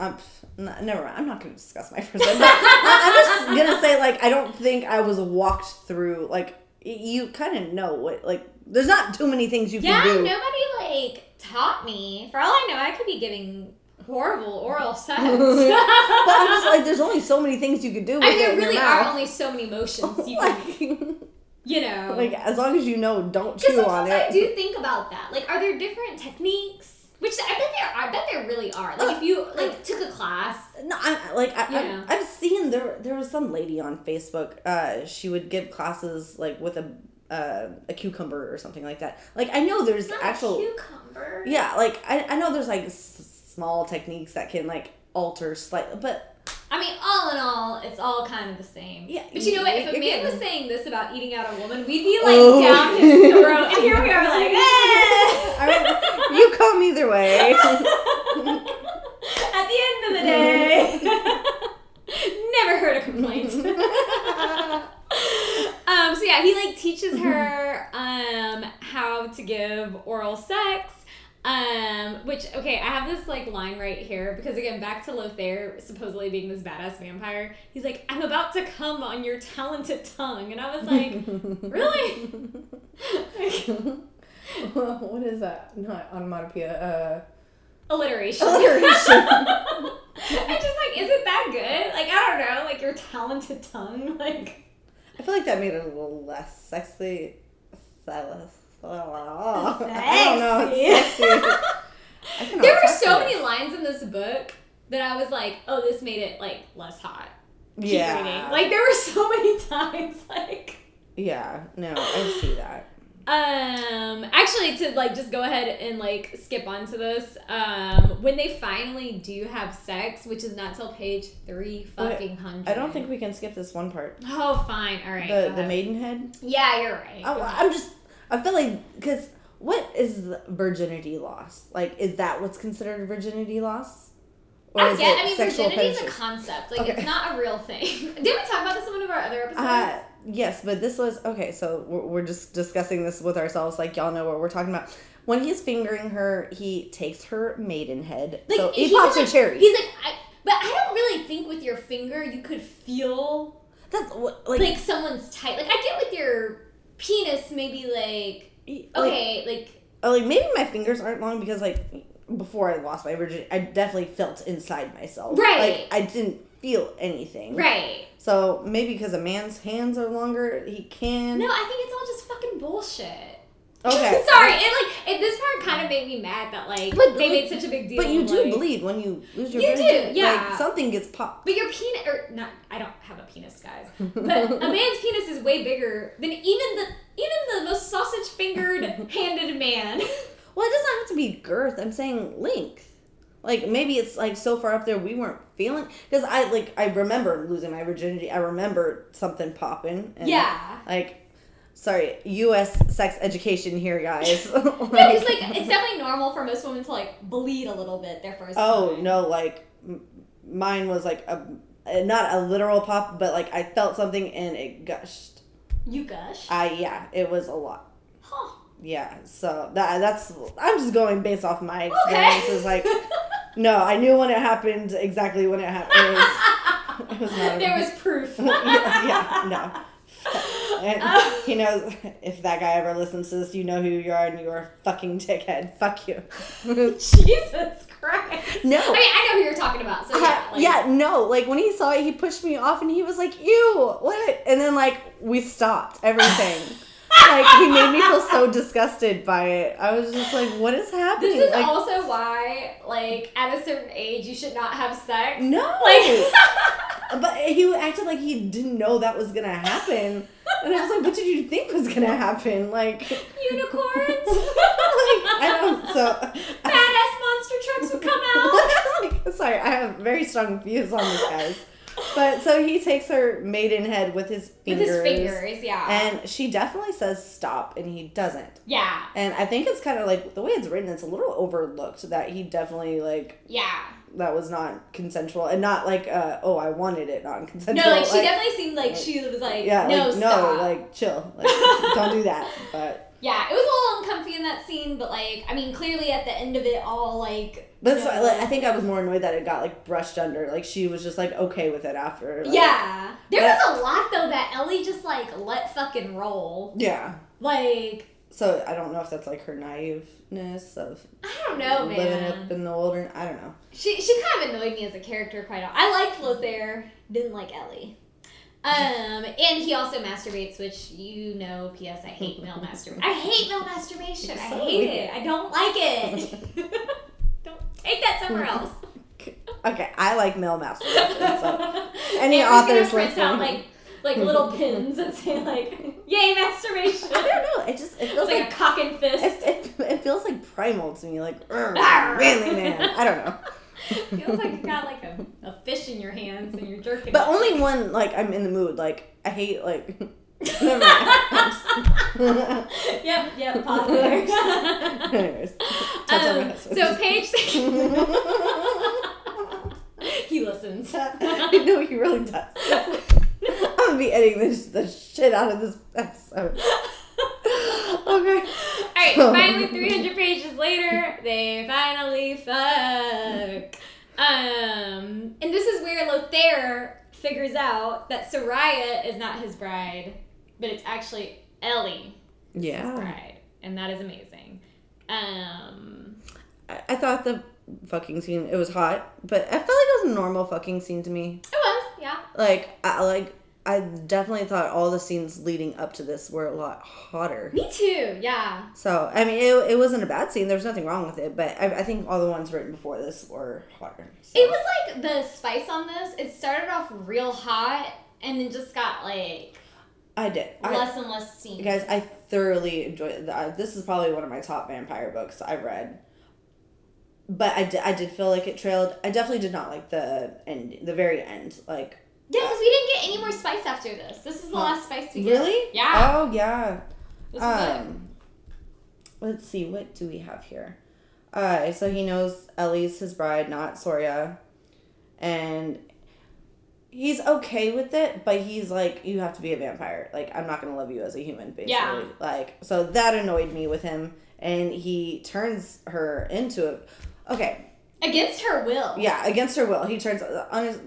I'm, n- never mind. I'm not going to discuss my person. But I- I'm just gonna say like I don't think I was walked through like you kind of know what like. There's not too many things you Yeah, can do. Yeah, nobody like taught me. For all I know, I could be giving horrible oral sex. but I'm just like, there's only so many things you could do with I mean, there really are only so many motions you can, like, you know. like, as long as you know, don't chew on it. I do think about that. Like, are there different techniques? Which I bet there are. I bet there really are. Like, if you like took a class. No, I, like I, Yeah. I, I've seen there. There was some lady on Facebook. Uh, she would give classes like with a uh, a cucumber or something like that. Like I know there's actual. a cucumber. Yeah, like I, I know there's like s- small techniques that can like alter slightly, but I mean, all in all, it's all kind of the same. Yeah, But you know what? If a man was saying this about eating out a woman, we'd be like Oh. down his throat, and here we are, like, I eh. you come either way. At the end of the day, never heard a complaint. Um, so yeah, he like teaches her um how to give oral sex. Um, which okay, I have this like line right here because again, back to Lothaire supposedly being this badass vampire. He's like, "I'm about to come on your talented tongue," and I was like, "Really?" what is that? Not onomatopoeia. Uh, Alliteration. alliteration. I just like, is it that good? Like, I don't know, like your talented tongue, like. I feel like that made it a little less sexy. Less. I don't know. Sexy. There were so to many lines in this book that I was like, oh, this made it like less hot. Keep Yeah. reading. Like there were so many times like Yeah. No, I see that. Um actually to like just go ahead and like skip onto this um when they finally do have sex which is not till page 3 fucking hundred I don't think we can skip this one part. oh fine all right The the maidenhead. yeah you're right I, I'm just. I feel like because what is virginity loss? Like, is that what's considered virginity loss? Or I is get, it I mean, virginity is a concept. Like, Okay. it's not a real thing. Didn't we talk about this in one of our other episodes? Uh, yes, but this was okay. So we're, we're just discussing this with ourselves, like y'all know what we're talking about. When he's fingering her, he takes her maidenhead. like, so he pops like, cherry. He's like, I, but I don't really think with your finger you could feel That's what like, like, someone's tight. Like, I get with your penis, maybe like, like okay, like, oh, like maybe my fingers aren't long because like before I lost my virginity, I definitely felt inside myself. Right. Like I didn't feel anything. right. So maybe because a man's hands are longer, he can. No, I think it's all just fucking bullshit. Okay. Sorry, and like, and this part kind of made me mad that like But- they made such a big deal. But you do like- bleed when you lose your You do, yeah. Like something gets popped. But your penis, or not, I don't have a penis, guys. But a man's penis is way bigger than even the even the most sausage fingered handed man. Well, it doesn't have to be girth. I'm saying length. Like maybe it's like so far up there we weren't feeling because I like I remember losing my virginity. I remember something popping. And, Yeah. Like, sorry, U.S. sex education here, guys. No, because like it's definitely normal for most women to like bleed a little bit their first. oh time. no, like m- mine was like a not a literal pop, but like I felt something and it gushed. You gush. I yeah, it was a lot. Yeah, so that that's I'm just going based off my Okay. experiences. Like, no, I knew when it happened exactly when it happened. It was, it was not. there was proof. yeah, yeah, no. And he knows if that guy ever listens to this, you know who you are, and you are a fucking dickhead. Fuck you. Jesus Christ. No. I mean, I know who you're talking about. So yeah, like, yeah, no. Like when he saw it, he pushed me off, and he was like, "Ew, what?" And then like we stopped everything. Like he made me feel so disgusted by it. I was just like, "What is happening?" This is like, also why, like, at a certain age, you should not have sex. no. Like, but he acted like he didn't know that was gonna happen, and I was like, "What did you think was gonna happen?" Like, unicorns. like, I don't. So Badass monster trucks would come out. like, sorry, I have very strong views on this, guys. But so he takes her maidenhead with his fingers. With his fingers, yeah. And she definitely says stop, and he doesn't. yeah, And I think it's kind of like the way it's written, it's a little overlooked that he definitely, like, yeah. that was not consensual. And not like, uh, oh, I wanted it non consensual. No, like, she definitely seemed like she was like, Yeah, no, like, stop. no, like, chill. Like, don't do that. But, yeah, it was a little uncomfy in that scene, but like, I mean, clearly at the end of it all, like, but you so, like, I think I was more annoyed that it got, like, brushed under. Like, she was just, like, okay with it after. Like, yeah. There But- was a lot though that Ellie just like let fucking roll. Yeah. Like, So I don't know if that's like her naiveness of I don't know, living man. up in the older. I don't know. She she kind of annoyed me as a character quite a lot. I liked Lothaire, didn't like Ellie. Um, and he also masturbates, which you know. P.S. I hate male masturbation. I hate male masturbation. I hate weird. it. I don't like it. take that somewhere else. Okay, I like male masturbation. So Any Amber's gonna authors print out like like little pins that say like "Yay masturbation." I don't know. It just it It's feels like like a cock and fist. it, it, it feels like primal to me. Like "Urgh, manly man. I don't know. Feels like you got like a, a fish in your hands and you're jerking. But it. only when like I'm in the mood. Like I hate like. Yep, yep. Pause there. Anyways, touch on my Um, so page. he listens. I know he really does. I'm gonna be editing this the shit out of this episode. Okay. All right, So- finally 300 pages later, they finally fuck. Um, and this is where Lothaire figures out that Soraya is not his bride, but it's actually Ellie, Yeah. bride, and that is amazing. Um, I, I thought the fucking scene it was hot, but I felt like it was a normal fucking scene to me. it was, yeah. Like I like I definitely thought all the scenes leading up to this were a lot hotter. Me too, yeah. So I mean, it, it wasn't a bad scene. There was nothing wrong with it, but I, I think all the ones written before this were hotter. So. It was like the spice on this. It started off real hot and then just got like I did. I, less and less steam. guys, I thoroughly enjoyed. The, uh, this is probably one of my top vampire books I've read. But I did, I did feel like it trailed. I definitely did not like the end, the very end. Like Yeah, because we didn't get any more spice after this. This is the Huh. last spice we get. really? Yeah. Oh yeah. This is it. Um, let's see, what do we have here? Uh, so he knows Ellie's his bride, not Soria, and he's okay with it, but he's like, you have to be a vampire. Like, I'm not gonna love you as a human, basically. Yeah. Like, so that annoyed me with him, and he turns her into a. Okay, Against her will. yeah, against her will. He turns on his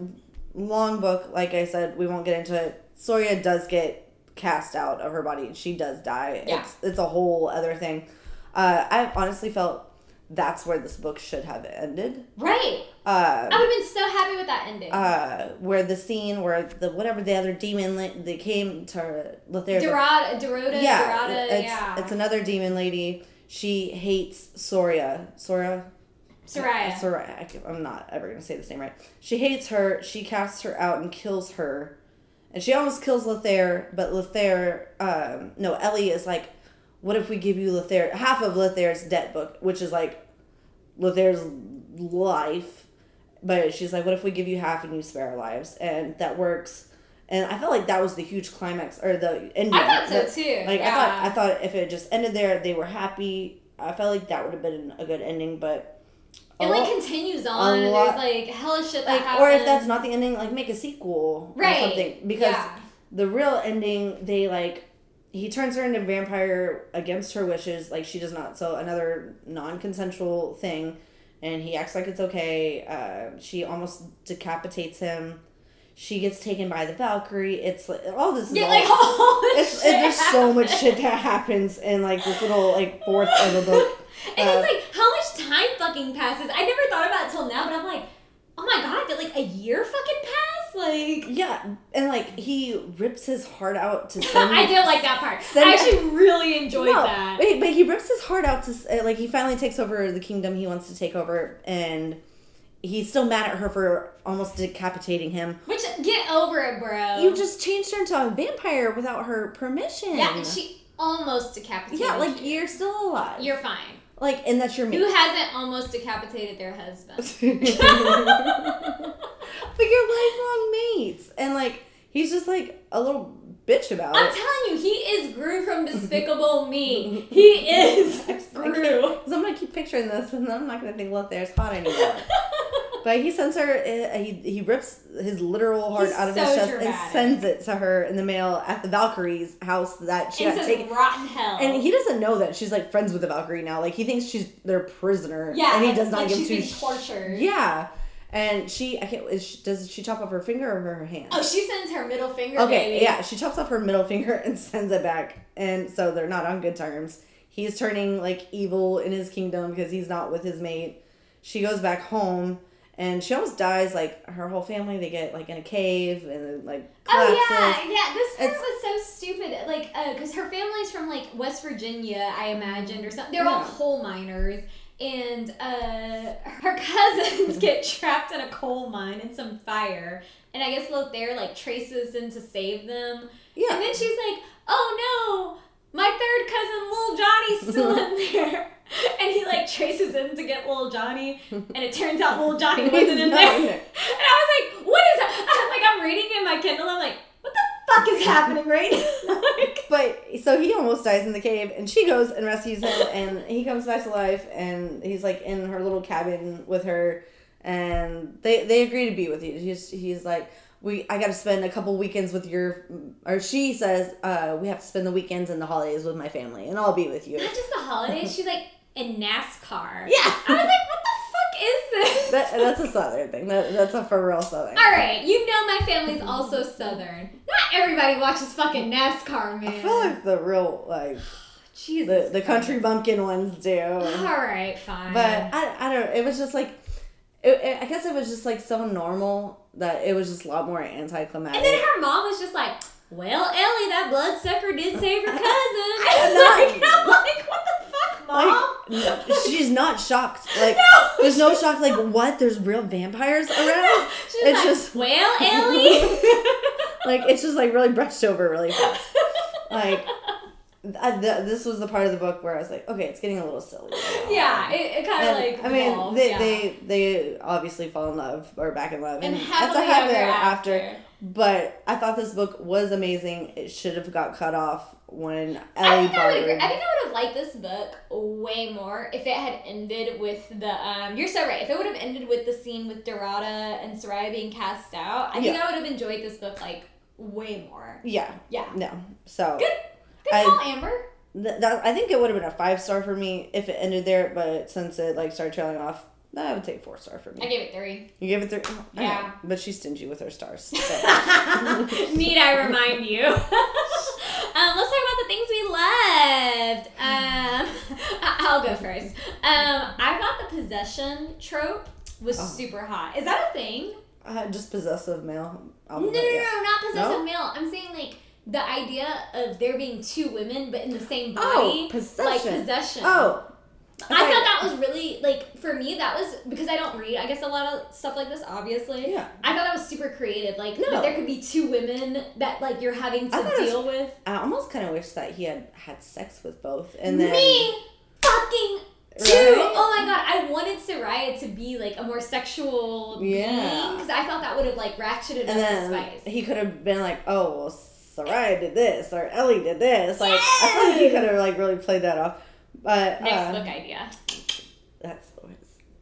long book. Like I said, we won't get into it. Soria does get cast out of her body. And she does die. Yeah. It's it's a whole other thing. Uh, I honestly felt that's where this book should have ended. Right. Uh, I would have been so happy with that ending. uh, where the scene where the whatever the other demon la- they came to Lothaire. Dorada, Dorota, yeah, Dorada, it's yeah. it's another demon lady. She hates Soria. Soria. Soraya. Soraya. I'm not ever gonna say this name right. She hates her. She casts her out and kills her, and she almost kills Lothaire. But Lothaire, um, no, Ellie is like, "What if we give you Lothaire half of Lothaire's debt book, which is like Lothaire's life?" But she's like, "What if we give you half and you spare our lives?" And that works. And I felt like that was the huge climax or the ending. I thought so too. like yeah. I thought, I thought if it just ended there, they were happy. I felt like that would have been a good ending, but it like lot- continues on. and lot- there's like hella shit that like, happens. or if that's not the ending, like make a sequel Right. or something. Because Yeah. the real ending, they like he turns her into a vampire against her wishes. Like she does not. So another non-consensual thing, and he acts like it's okay. Uh, she almost decapitates him. She gets taken by the Valkyrie. It's like all this. Is Yeah, all, like all this it's, shit it, there's so much shit that happens in like this little like fourth of the book. And Uh, it's like how much time fucking passes. I never thought about it till now, but I'm like, oh my god, did like a year fucking pass? Like Yeah, and like he rips his heart out to send. I did like that part. Send- I actually really enjoyed no, that. Wait, but he rips his heart out to like he finally takes over the kingdom he wants to take over, and he's still mad at her for almost decapitating him. Which get over it, bro. You just changed her into a vampire without her permission. yeah, and she almost decapitated. Him. Yeah, like you. you're still alive. you're fine. Like, and that's your mate. Who hasn't almost decapitated their husband? but you're lifelong mates, and like he's just like a little bitch about I'm it. telling you, he is Gru from Despicable Me. He is Gru. Because I'm gonna keep picturing this, and I'm not gonna think Lothaire's hot anymore. But he sends her. uh, He he rips his literal heart He's out of his chest dramatic. and sends it to her in the mail at the Valkyrie's house that she got taken. rotten hell. And he doesn't know that she's like friends with the Valkyrie now. Like he thinks she's their prisoner. yeah, and he does not like give she's two. tortured. Yeah, and she I can't. Is she, does she chop off her finger or her hand? Oh, she sends her middle finger. Okay, baby. yeah, she chops off her middle finger and sends it back, and so they're not on good terms. He's turning like evil in his kingdom because he's not with his mate. She goes back home, and she almost dies. Like her whole family, they get like in a cave and like collapses. Oh yeah, yeah. This part It's- was so stupid. Like, uh, cause her family's from like West Virginia, I imagined, or something. They're all coal miners, and uh, her cousins get trapped in a coal mine in some fire, and I guess Lothaire like traces in to save them, Yeah, and then she's like, "Oh no, my third cousin, Little Johnny's still in there." And he like traces in to get little Johnny, and it turns out little Johnny wasn't in there. And I was like, "What is that?" I'm like, I'm reading in my Kindle. I'm like, "What the fuck is happening right now?" like, But so he almost dies in the cave, and she goes and rescues him, and he comes back to life, and he's like in her little cabin with her, and they they agree to be with you. He's he's like, we I got to spend a couple weekends with your, or she says, uh, we have to spend the weekends and the holidays with my family, and I'll be with you. not just the holidays. She's like, in NASCAR. Yeah. I was like, what the is this? That, that's a southern thing. That, that's a for real southern. All right, you know my family's also southern. Not everybody watches fucking NASCAR, man. I feel like the real like Jesus. the the country bumpkin ones do. All right, fine. But I, I don't. It was just like, it, it- I guess it was just like so normal that it was just a lot more anticlimactic. and then her mom was just like, "Well, Ellie, that bloodsucker did save her cousin." Like, I'm like, what the fuck, mom? like no, she's not shocked. Like No, there's no shock. Like what? There's real vampires around. She's It's like, just- well, Ellie. Like it's just like really brushed over really fast. Like I, th- this was the part of the book where I was like, okay, it's getting a little silly. yeah, um, it, it kind of like. I mean, they, yeah. they they obviously fall in love or back in love, and that's happily a ever ever after. after. But I thought this book was amazing. It should have got cut off when I Ellie think I would agree. I think I would have liked this book way more if it had ended with the. Um, you're so right. If it would have ended with the scene with Dorada and Soraya being cast out, I think I would have enjoyed this book like way more. Yeah, Yeah. no. So Good. Good I- call, Amber. th- that I think it would have been a five star for me if it ended there. But since it like started trailing off, I would take four star for me. I gave it three. You gave it three. oh, know, Yeah. but she's stingy with her stars. So. Need I remind you? um, let's talk about the things we loved. Um, I'll go first. Um, I thought the possession trope was Oh. super hot. Is that a thing? uh, just possessive male. No, no, no, no, not possessive No? male. I'm saying like the idea of there being two women but in the same body. Oh, possession. Like possession. Oh, I thought that was really like for me that was because I don't read I guess a lot of stuff like this obviously. Yeah. I thought that was super creative. Like No. there could be two women that like you're having to it was- deal with. I almost kind of wish that he had had sex with both, and then me fucking. Right? Oh my god, I wanted Soraya to be like a more sexual Yeah. because I thought that would have like ratcheted and up the spice. he could have been like, "Oh, well, Sarai did this, or Ellie did this." Like I feel like he could have like really played that off. But Next uh, book idea. that's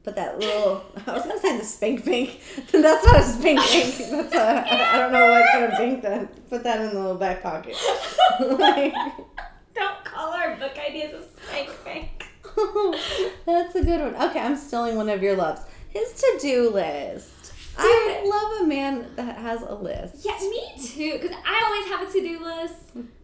but that little I was gonna say the spank bank. that's not a spank bank. That's a I, I don't know what kind of bank that. Put that in the little back pocket. like, Don't call our book ideas a spank bank. that's a good one. Okay, I'm stealing one of your loves. His to-do list. I love a man that has a list. Yeah, me too. Because I always have a to do list.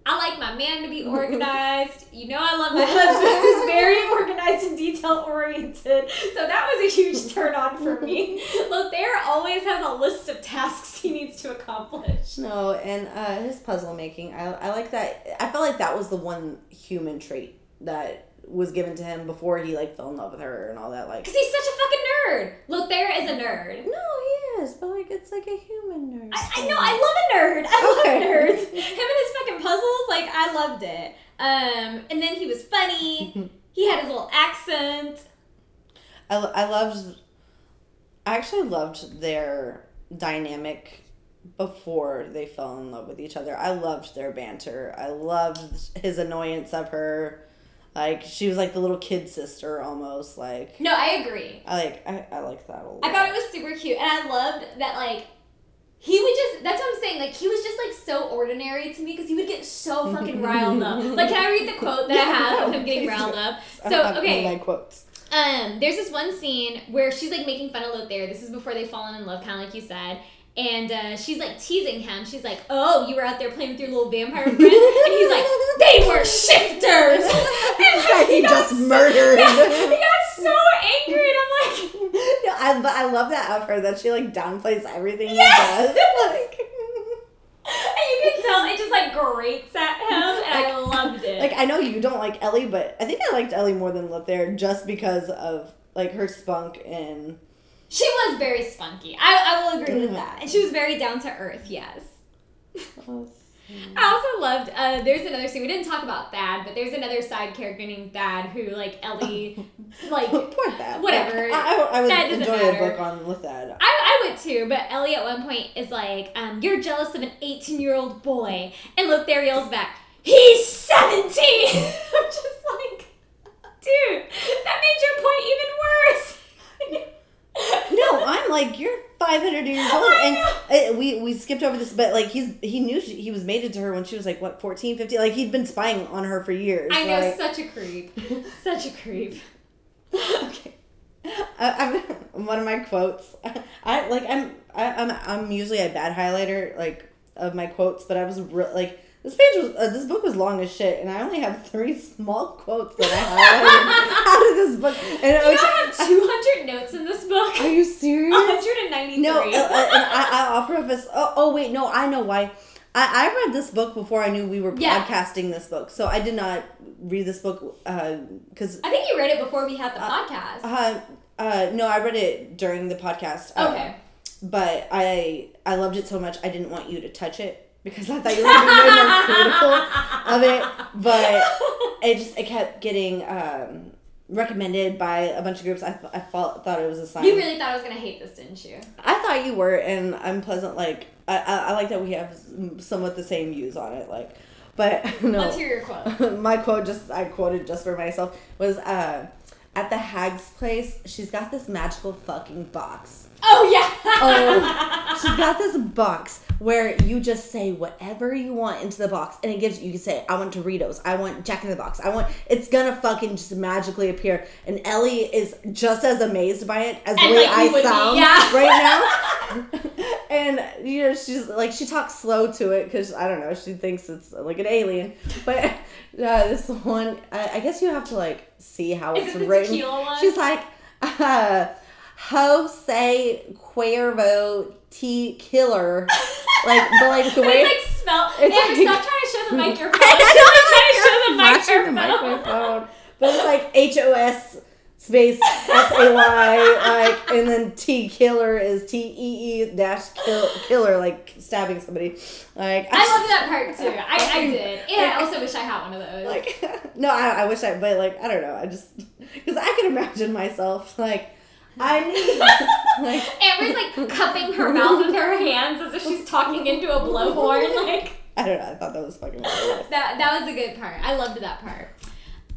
I like my man to be organized. You know, I love my husband who's very organized and detail oriented. So that was a huge turn on for me. Lothaire always has a list of tasks he needs to accomplish. No, and uh, his puzzle making, I, I like that. I felt like that was the one human trait that was given to him before he like fell in love with her and all that. Like, Because he's such a fucking nerd. Lothaire is a nerd. no, he is, but like it's like a human nerd. I, I know, I love a nerd. I Okay. love nerds. Him and his fucking puzzles, like, I loved it. Um, and then he was funny. He had his little accent. I, I loved. I actually loved their dynamic before they fell in love with each other. I loved their banter. I loved his annoyance of her. Like she was like the little kid sister almost. Like No, I agree. I like I, I like that a lot. I thought it was super cute, and I loved that like he would just. That's what I'm saying. Like he was just like so ordinary to me because he would get so fucking riled up. Like, can I read the quote that I Yeah, have of no, him getting riled up? I So have okay, my quotes. um, there's this one scene where she's like making fun of Lothaire. This is before they've fallen in love, kind of like you said. And uh, she's like teasing him. She's like, "Oh, you were out there playing with your little vampire friend," and he's like, "They were shifters." And That he got just so- murdered. Yeah, he got so angry, and I'm like, Yeah, I, but I love that of her that she like downplays everything Yes! he does. Like, and you can tell it just like grates at him, and I loved it. like I know you don't like Ellie, but I think I liked Ellie more than Lothaire just because of like her spunk and she was very spunky. I, I will agree with that, and she was very down to earth. Yes. I also loved. Uh, there's another scene we didn't talk about Thad, but there's another side character named Thad who like Ellie, like poor Thad. whatever. Like, I, I, I would enjoy matter. a book on Lithad. I, I would too, but Ellie at one point is like, um, "You're jealous of an 18 year old boy," and Lothaire yells back, "He's 17." I'm just like, dude, that made your point even worse. No, I'm like you're 500 years old, I and uh, we we skipped over this, but like he's he knew she, he was mated to her when she was like what 14, 15. Like he'd been spying on her for years. I know, like- such a creep, such a creep. I, I'm one of my quotes. I like I'm I, I'm I'm usually a bad highlighter like of my quotes, but I was re- like this page was uh, this book was long as shit, and I only have three small quotes that I highlighted out of this book. And You which- have 200 notes in this book. are you serious? 193. No, uh, uh, I, I, I'll preface. Oh, oh, wait, no, I know why. I, I read this book before I knew we were Yeah. podcasting this book, so I did not read this book because I think you read it before we had the podcast. uh, uh, no, I read it during the podcast. uh, okay. but I I loved it so much I didn't want you to touch it because I thought you were going to be more critical of it. But it just it kept getting um, recommended by a bunch of groups. I, th- I thought thought it was a sign. You really thought I was gonna hate this, didn't you? I thought you were, and I'm pleasant. Like I, I, I like that we have somewhat the same views on it. Like, but no. Let's hear your quote. my quote just I quoted just for myself was uh, at the hag's place. She's got this magical fucking box. Oh yeah. Oh, she's got this box where you just say whatever you want into the box, and it gives you. You can say, "I want Doritos. I want Jack in the Box. I want." It's gonna fucking just magically appear, and Ellie is just as amazed by it as the way like, I sound yeah. right now. and you know, she's like she talks slow to it because I don't know. She thinks it's like an alien, but uh, this one, I, I guess you have to like see how Is it's it written. She's like, uh, Jose Cuervo T Killer. Like, but like the way. it's like smell. It's like- stop trying to show the mic your phone. I Stop trying to show the mic your phone. microphone. But it's like H O S space S A Y, like, and then T Killer is T E E dash kill, killer, like stabbing somebody. Like, I love that part too. I, I did. And I also wish I had one of those. like no I, I wish i but like i don't know i just because i can imagine myself like i need like Amber's like cupping her mouth with her hands as if she's talking into a blowhorn. Like i don't know i thought that was fucking hilarious that that was a good part. I loved that part.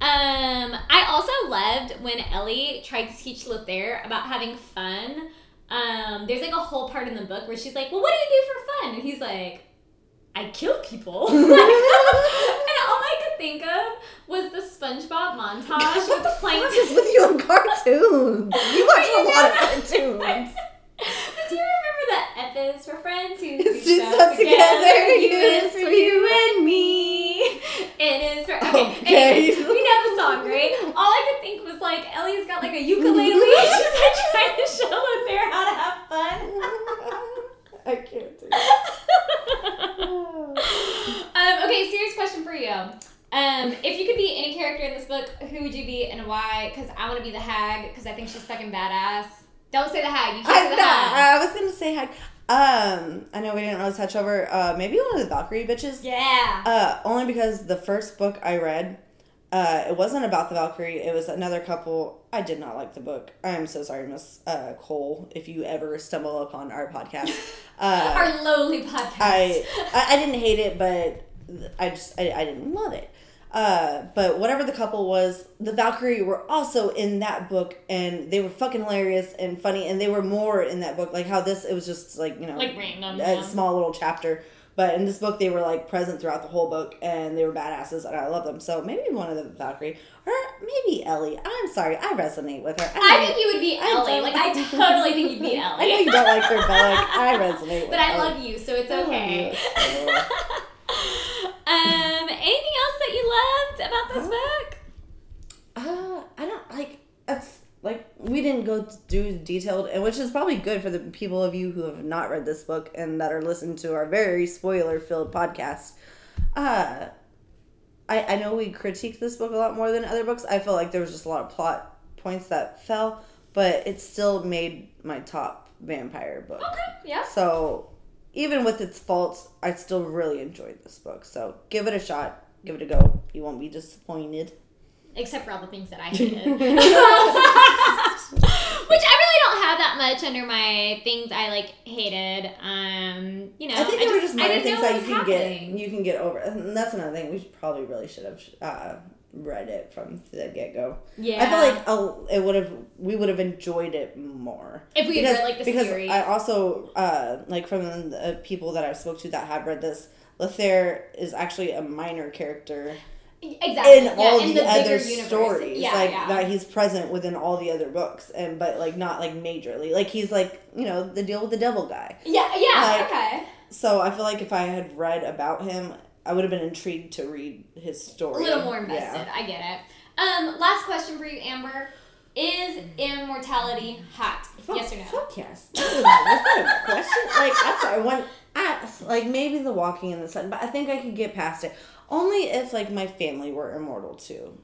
Um, I also loved when Ellie tried to teach Lothaire about having fun. Um, there's like a whole part in the book where she's like, "Well, what do you do for fun?" And he's like, "I kill people." and all I could think of was the SpongeBob montage with the what is plankton. with you in cartoons you watch a lot of cartoons Do you remember that F is for friends who It's do stuff stuck together, U is for you and me. It is for okay. Okay. Anyway, we know the song, right? All I could think was like Ellie's got like a ukulele. She's like trying to show Lothaire how to have fun. I can't do it um, okay, serious question for you. Um, if you could be any character in this book, who would you be and why? Because I want to be the hag because I think she's fucking badass. Don't say the hag. You can't I, say the hag. I was gonna say hag. Um, I know we didn't really touch over. Uh, maybe one of the Valkyrie bitches. Yeah. Uh, only because the first book I read, uh, it wasn't about the Valkyrie. It was another couple. I did not like the book. I am so sorry, Miss uh, Cole, if you ever stumble upon our podcast. Uh, Our lowly podcast. I, I I didn't hate it, but I just I, I didn't love it. Uh, but whatever the couple was, the Valkyrie were also in that book, and they were fucking hilarious and funny, and they were more in that book. Like how this, it was just like you know, like random. a yeah. small little chapter. But in this book, they were like present throughout the whole book, and they were badasses, and I love them. So maybe one of the Valkyrie, or maybe Ellie. I'm sorry, I resonate with her. I think you would be I Ellie. Like I totally think you'd be Ellie. I know you don't like her, but like I resonate. with her. but I Ellie. love you, so it's I okay. um, anything else that you loved about this book? Uh, I don't like. Like we didn't go do detailed, and which is probably good for the people of you who have not read this book and that are listening to our very spoiler filled podcast. Uh, I I know we critique this book a lot more than other books. I feel like there was just a lot of plot points that fell, but it still made my top vampire book. Okay, yeah. So even with its faults, I still really enjoyed this book. So give it a shot. Give it a go. You won't be disappointed. Except for all the things that I hated. Which I really don't have that much under my things I like hated. Um, you know, I think there were just I minor things that you can happening. get you can get over, and that's another thing. We should, probably really should have uh, read it from the get go. Yeah, I feel like uh, it would have we would have enjoyed it more if we had read like the because series. I also uh, like from the people that I've spoke to that have read this. Lothaire is actually a minor character, exactly in yeah, all in the, other universe. stories Yeah, like yeah. that he's present within all the other books and but like not like majorly like he's like you know the deal with the devil guy yeah, yeah, like, okay. so i feel like if i had read about him i would have been intrigued to read his story A little more invested. Yeah. I get it. Um, last question for you, Amber. Is immortality hot? Fuck, yes or no? Fuck yes. That is, is that a question? Like, I'm sorry. When I like maybe the walking in the sun, but I think I could get past it. Only if like my family were immortal too.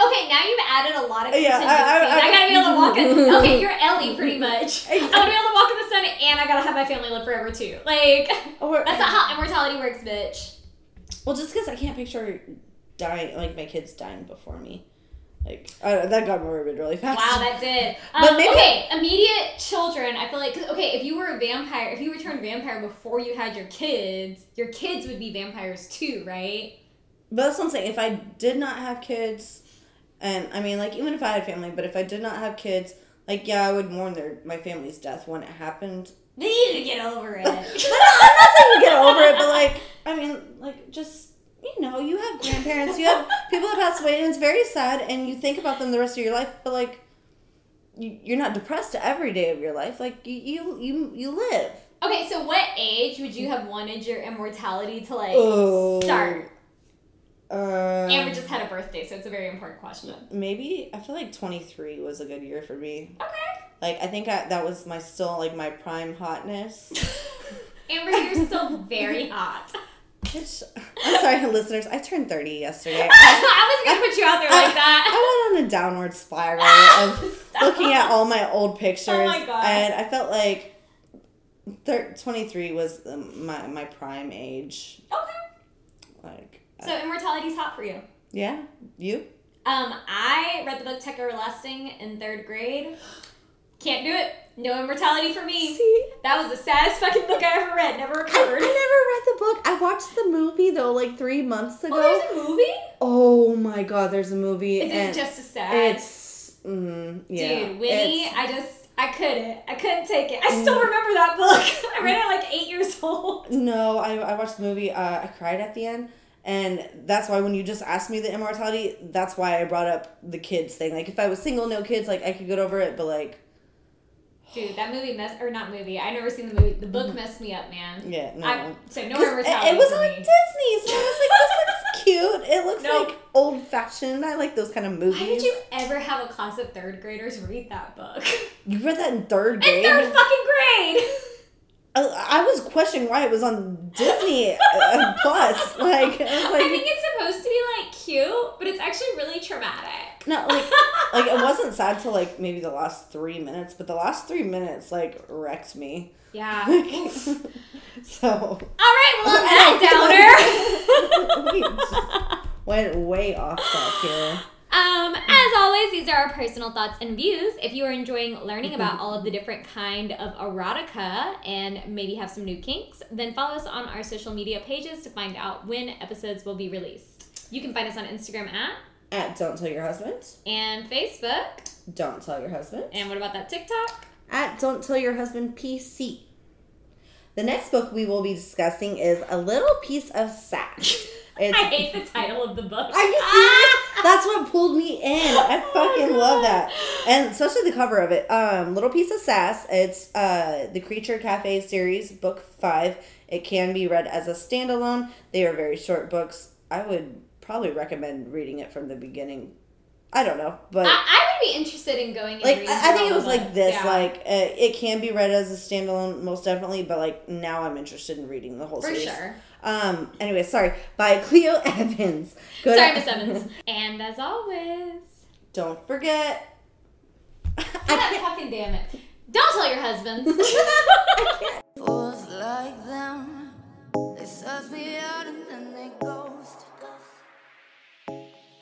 Okay, now you've added a lot of Yeah, contingencies. I- I, I- I- gotta be able to walk in. Okay, you're Ellie pretty much. I gotta be able to walk in the sun, and I gotta have my family live forever too. Like oh, Or that's not how immortality works, bitch. well, just because I can't picture dying, like my kids dying before me. Like I, that got morbid really fast. Wow, that did. Um, But maybe- okay, immediate children. I feel like 'cause, okay, if you were a vampire, if you were turned vampire before you had your kids, your kids would be vampires too, right? But that's what I'm saying. If I did not have kids, and I mean, like, even if I had family, but if I did not have kids, like, yeah, I would mourn their my family's death when it happened. They need to get over it. I'm not saying you get over it, but like, I mean, like, just you know, you have grandparents, you have people that passed away, and it's very sad, and you think about them the rest of your life, but like, you, you're not depressed every day of your life. Like, you you you, you live. okay, so what age would you have wanted your immortality to like Oh. start? Uh, Amber just had a birthday, so it's a very important question. maybe I feel like 23 was a good year for me. Okay. Like I think I, that was my still like my prime hotness. Amber, you're still very hot. Bitch, I'm sorry, listeners. I turned 30 yesterday. I, I wasn't gonna put you out there like that. I went on a downward spiral of looking at all my old pictures, Oh my God. and I felt like thir- 23 was my my prime age. Okay. Like, So immortality's hot for you. yeah, you. Um, I read the book Tuck Everlasting in third grade. Can't do it. No immortality for me. See, That was the saddest fucking book I ever read. Never I, I never read the book. I watched the movie though, like three months ago. Oh, there's a movie? Oh my god, there's a movie. Is and it just as sad? It's mm, yeah. Dude, Winnie, I just, I couldn't. I couldn't take it. I still remember that book. I read it like eight years old. no, I, I watched the movie. Uh, I cried at the end, and that's why when you just asked me the immortality, that's why I brought up the kids thing. Like if I was single, no kids, like I could get over it, but like Dude, that movie messed, or not movie, I never seen the movie. The book messed me up, man. yeah, no. I, so no 'Cause immortality it, it was on me. Disney, so I was like, this looks cute. It looks like old fashioned. I like those kind of movies. Why did you ever have a class of third graders read that book? You read that in third In grade? third fucking grade! I, was questioning why it was on Disney uh, Plus. Like I was I think it's supposed to be like cute, but it's actually really traumatic. No, like like it wasn't sad till like maybe the last three minutes, but the last three minutes like wrecked me. Yeah. so All right, well, on that downer. we just went way off track here. Um, as always, these are our personal thoughts and views. If you are enjoying learning about all of the different kind of erotica and maybe have some new kinks, then follow us on our social media pages to find out when episodes will be released. You can find us on Instagram at At don't tell your husband. and Facebook. Don't tell your husband. And what about that TikTok? At don't tell your husband PC. The next book we will be discussing is A Little Piece of Sass. It's I hate the title of the book. Are you serious? That's what pulled me in. I fucking love that. And especially the cover of it. Um, Little Piece of Sass. It's uh the Creature Cafe series, book five. It can be read as a standalone. They are very short books. I would probably recommend reading it from the beginning. I don't know, but I, I would be interested in going. like I, I think it was like this. Yeah. Like uh, it can be read as a standalone, most definitely. But like now, I'm interested in reading the whole for series. sure. Um. Anyway, sorry. By Cleo Evans. Go sorry, Miss Evans. and as always, don't forget. God, fucking damn it! Don't tell your husbands. Fools like them, they suss me out and then they go.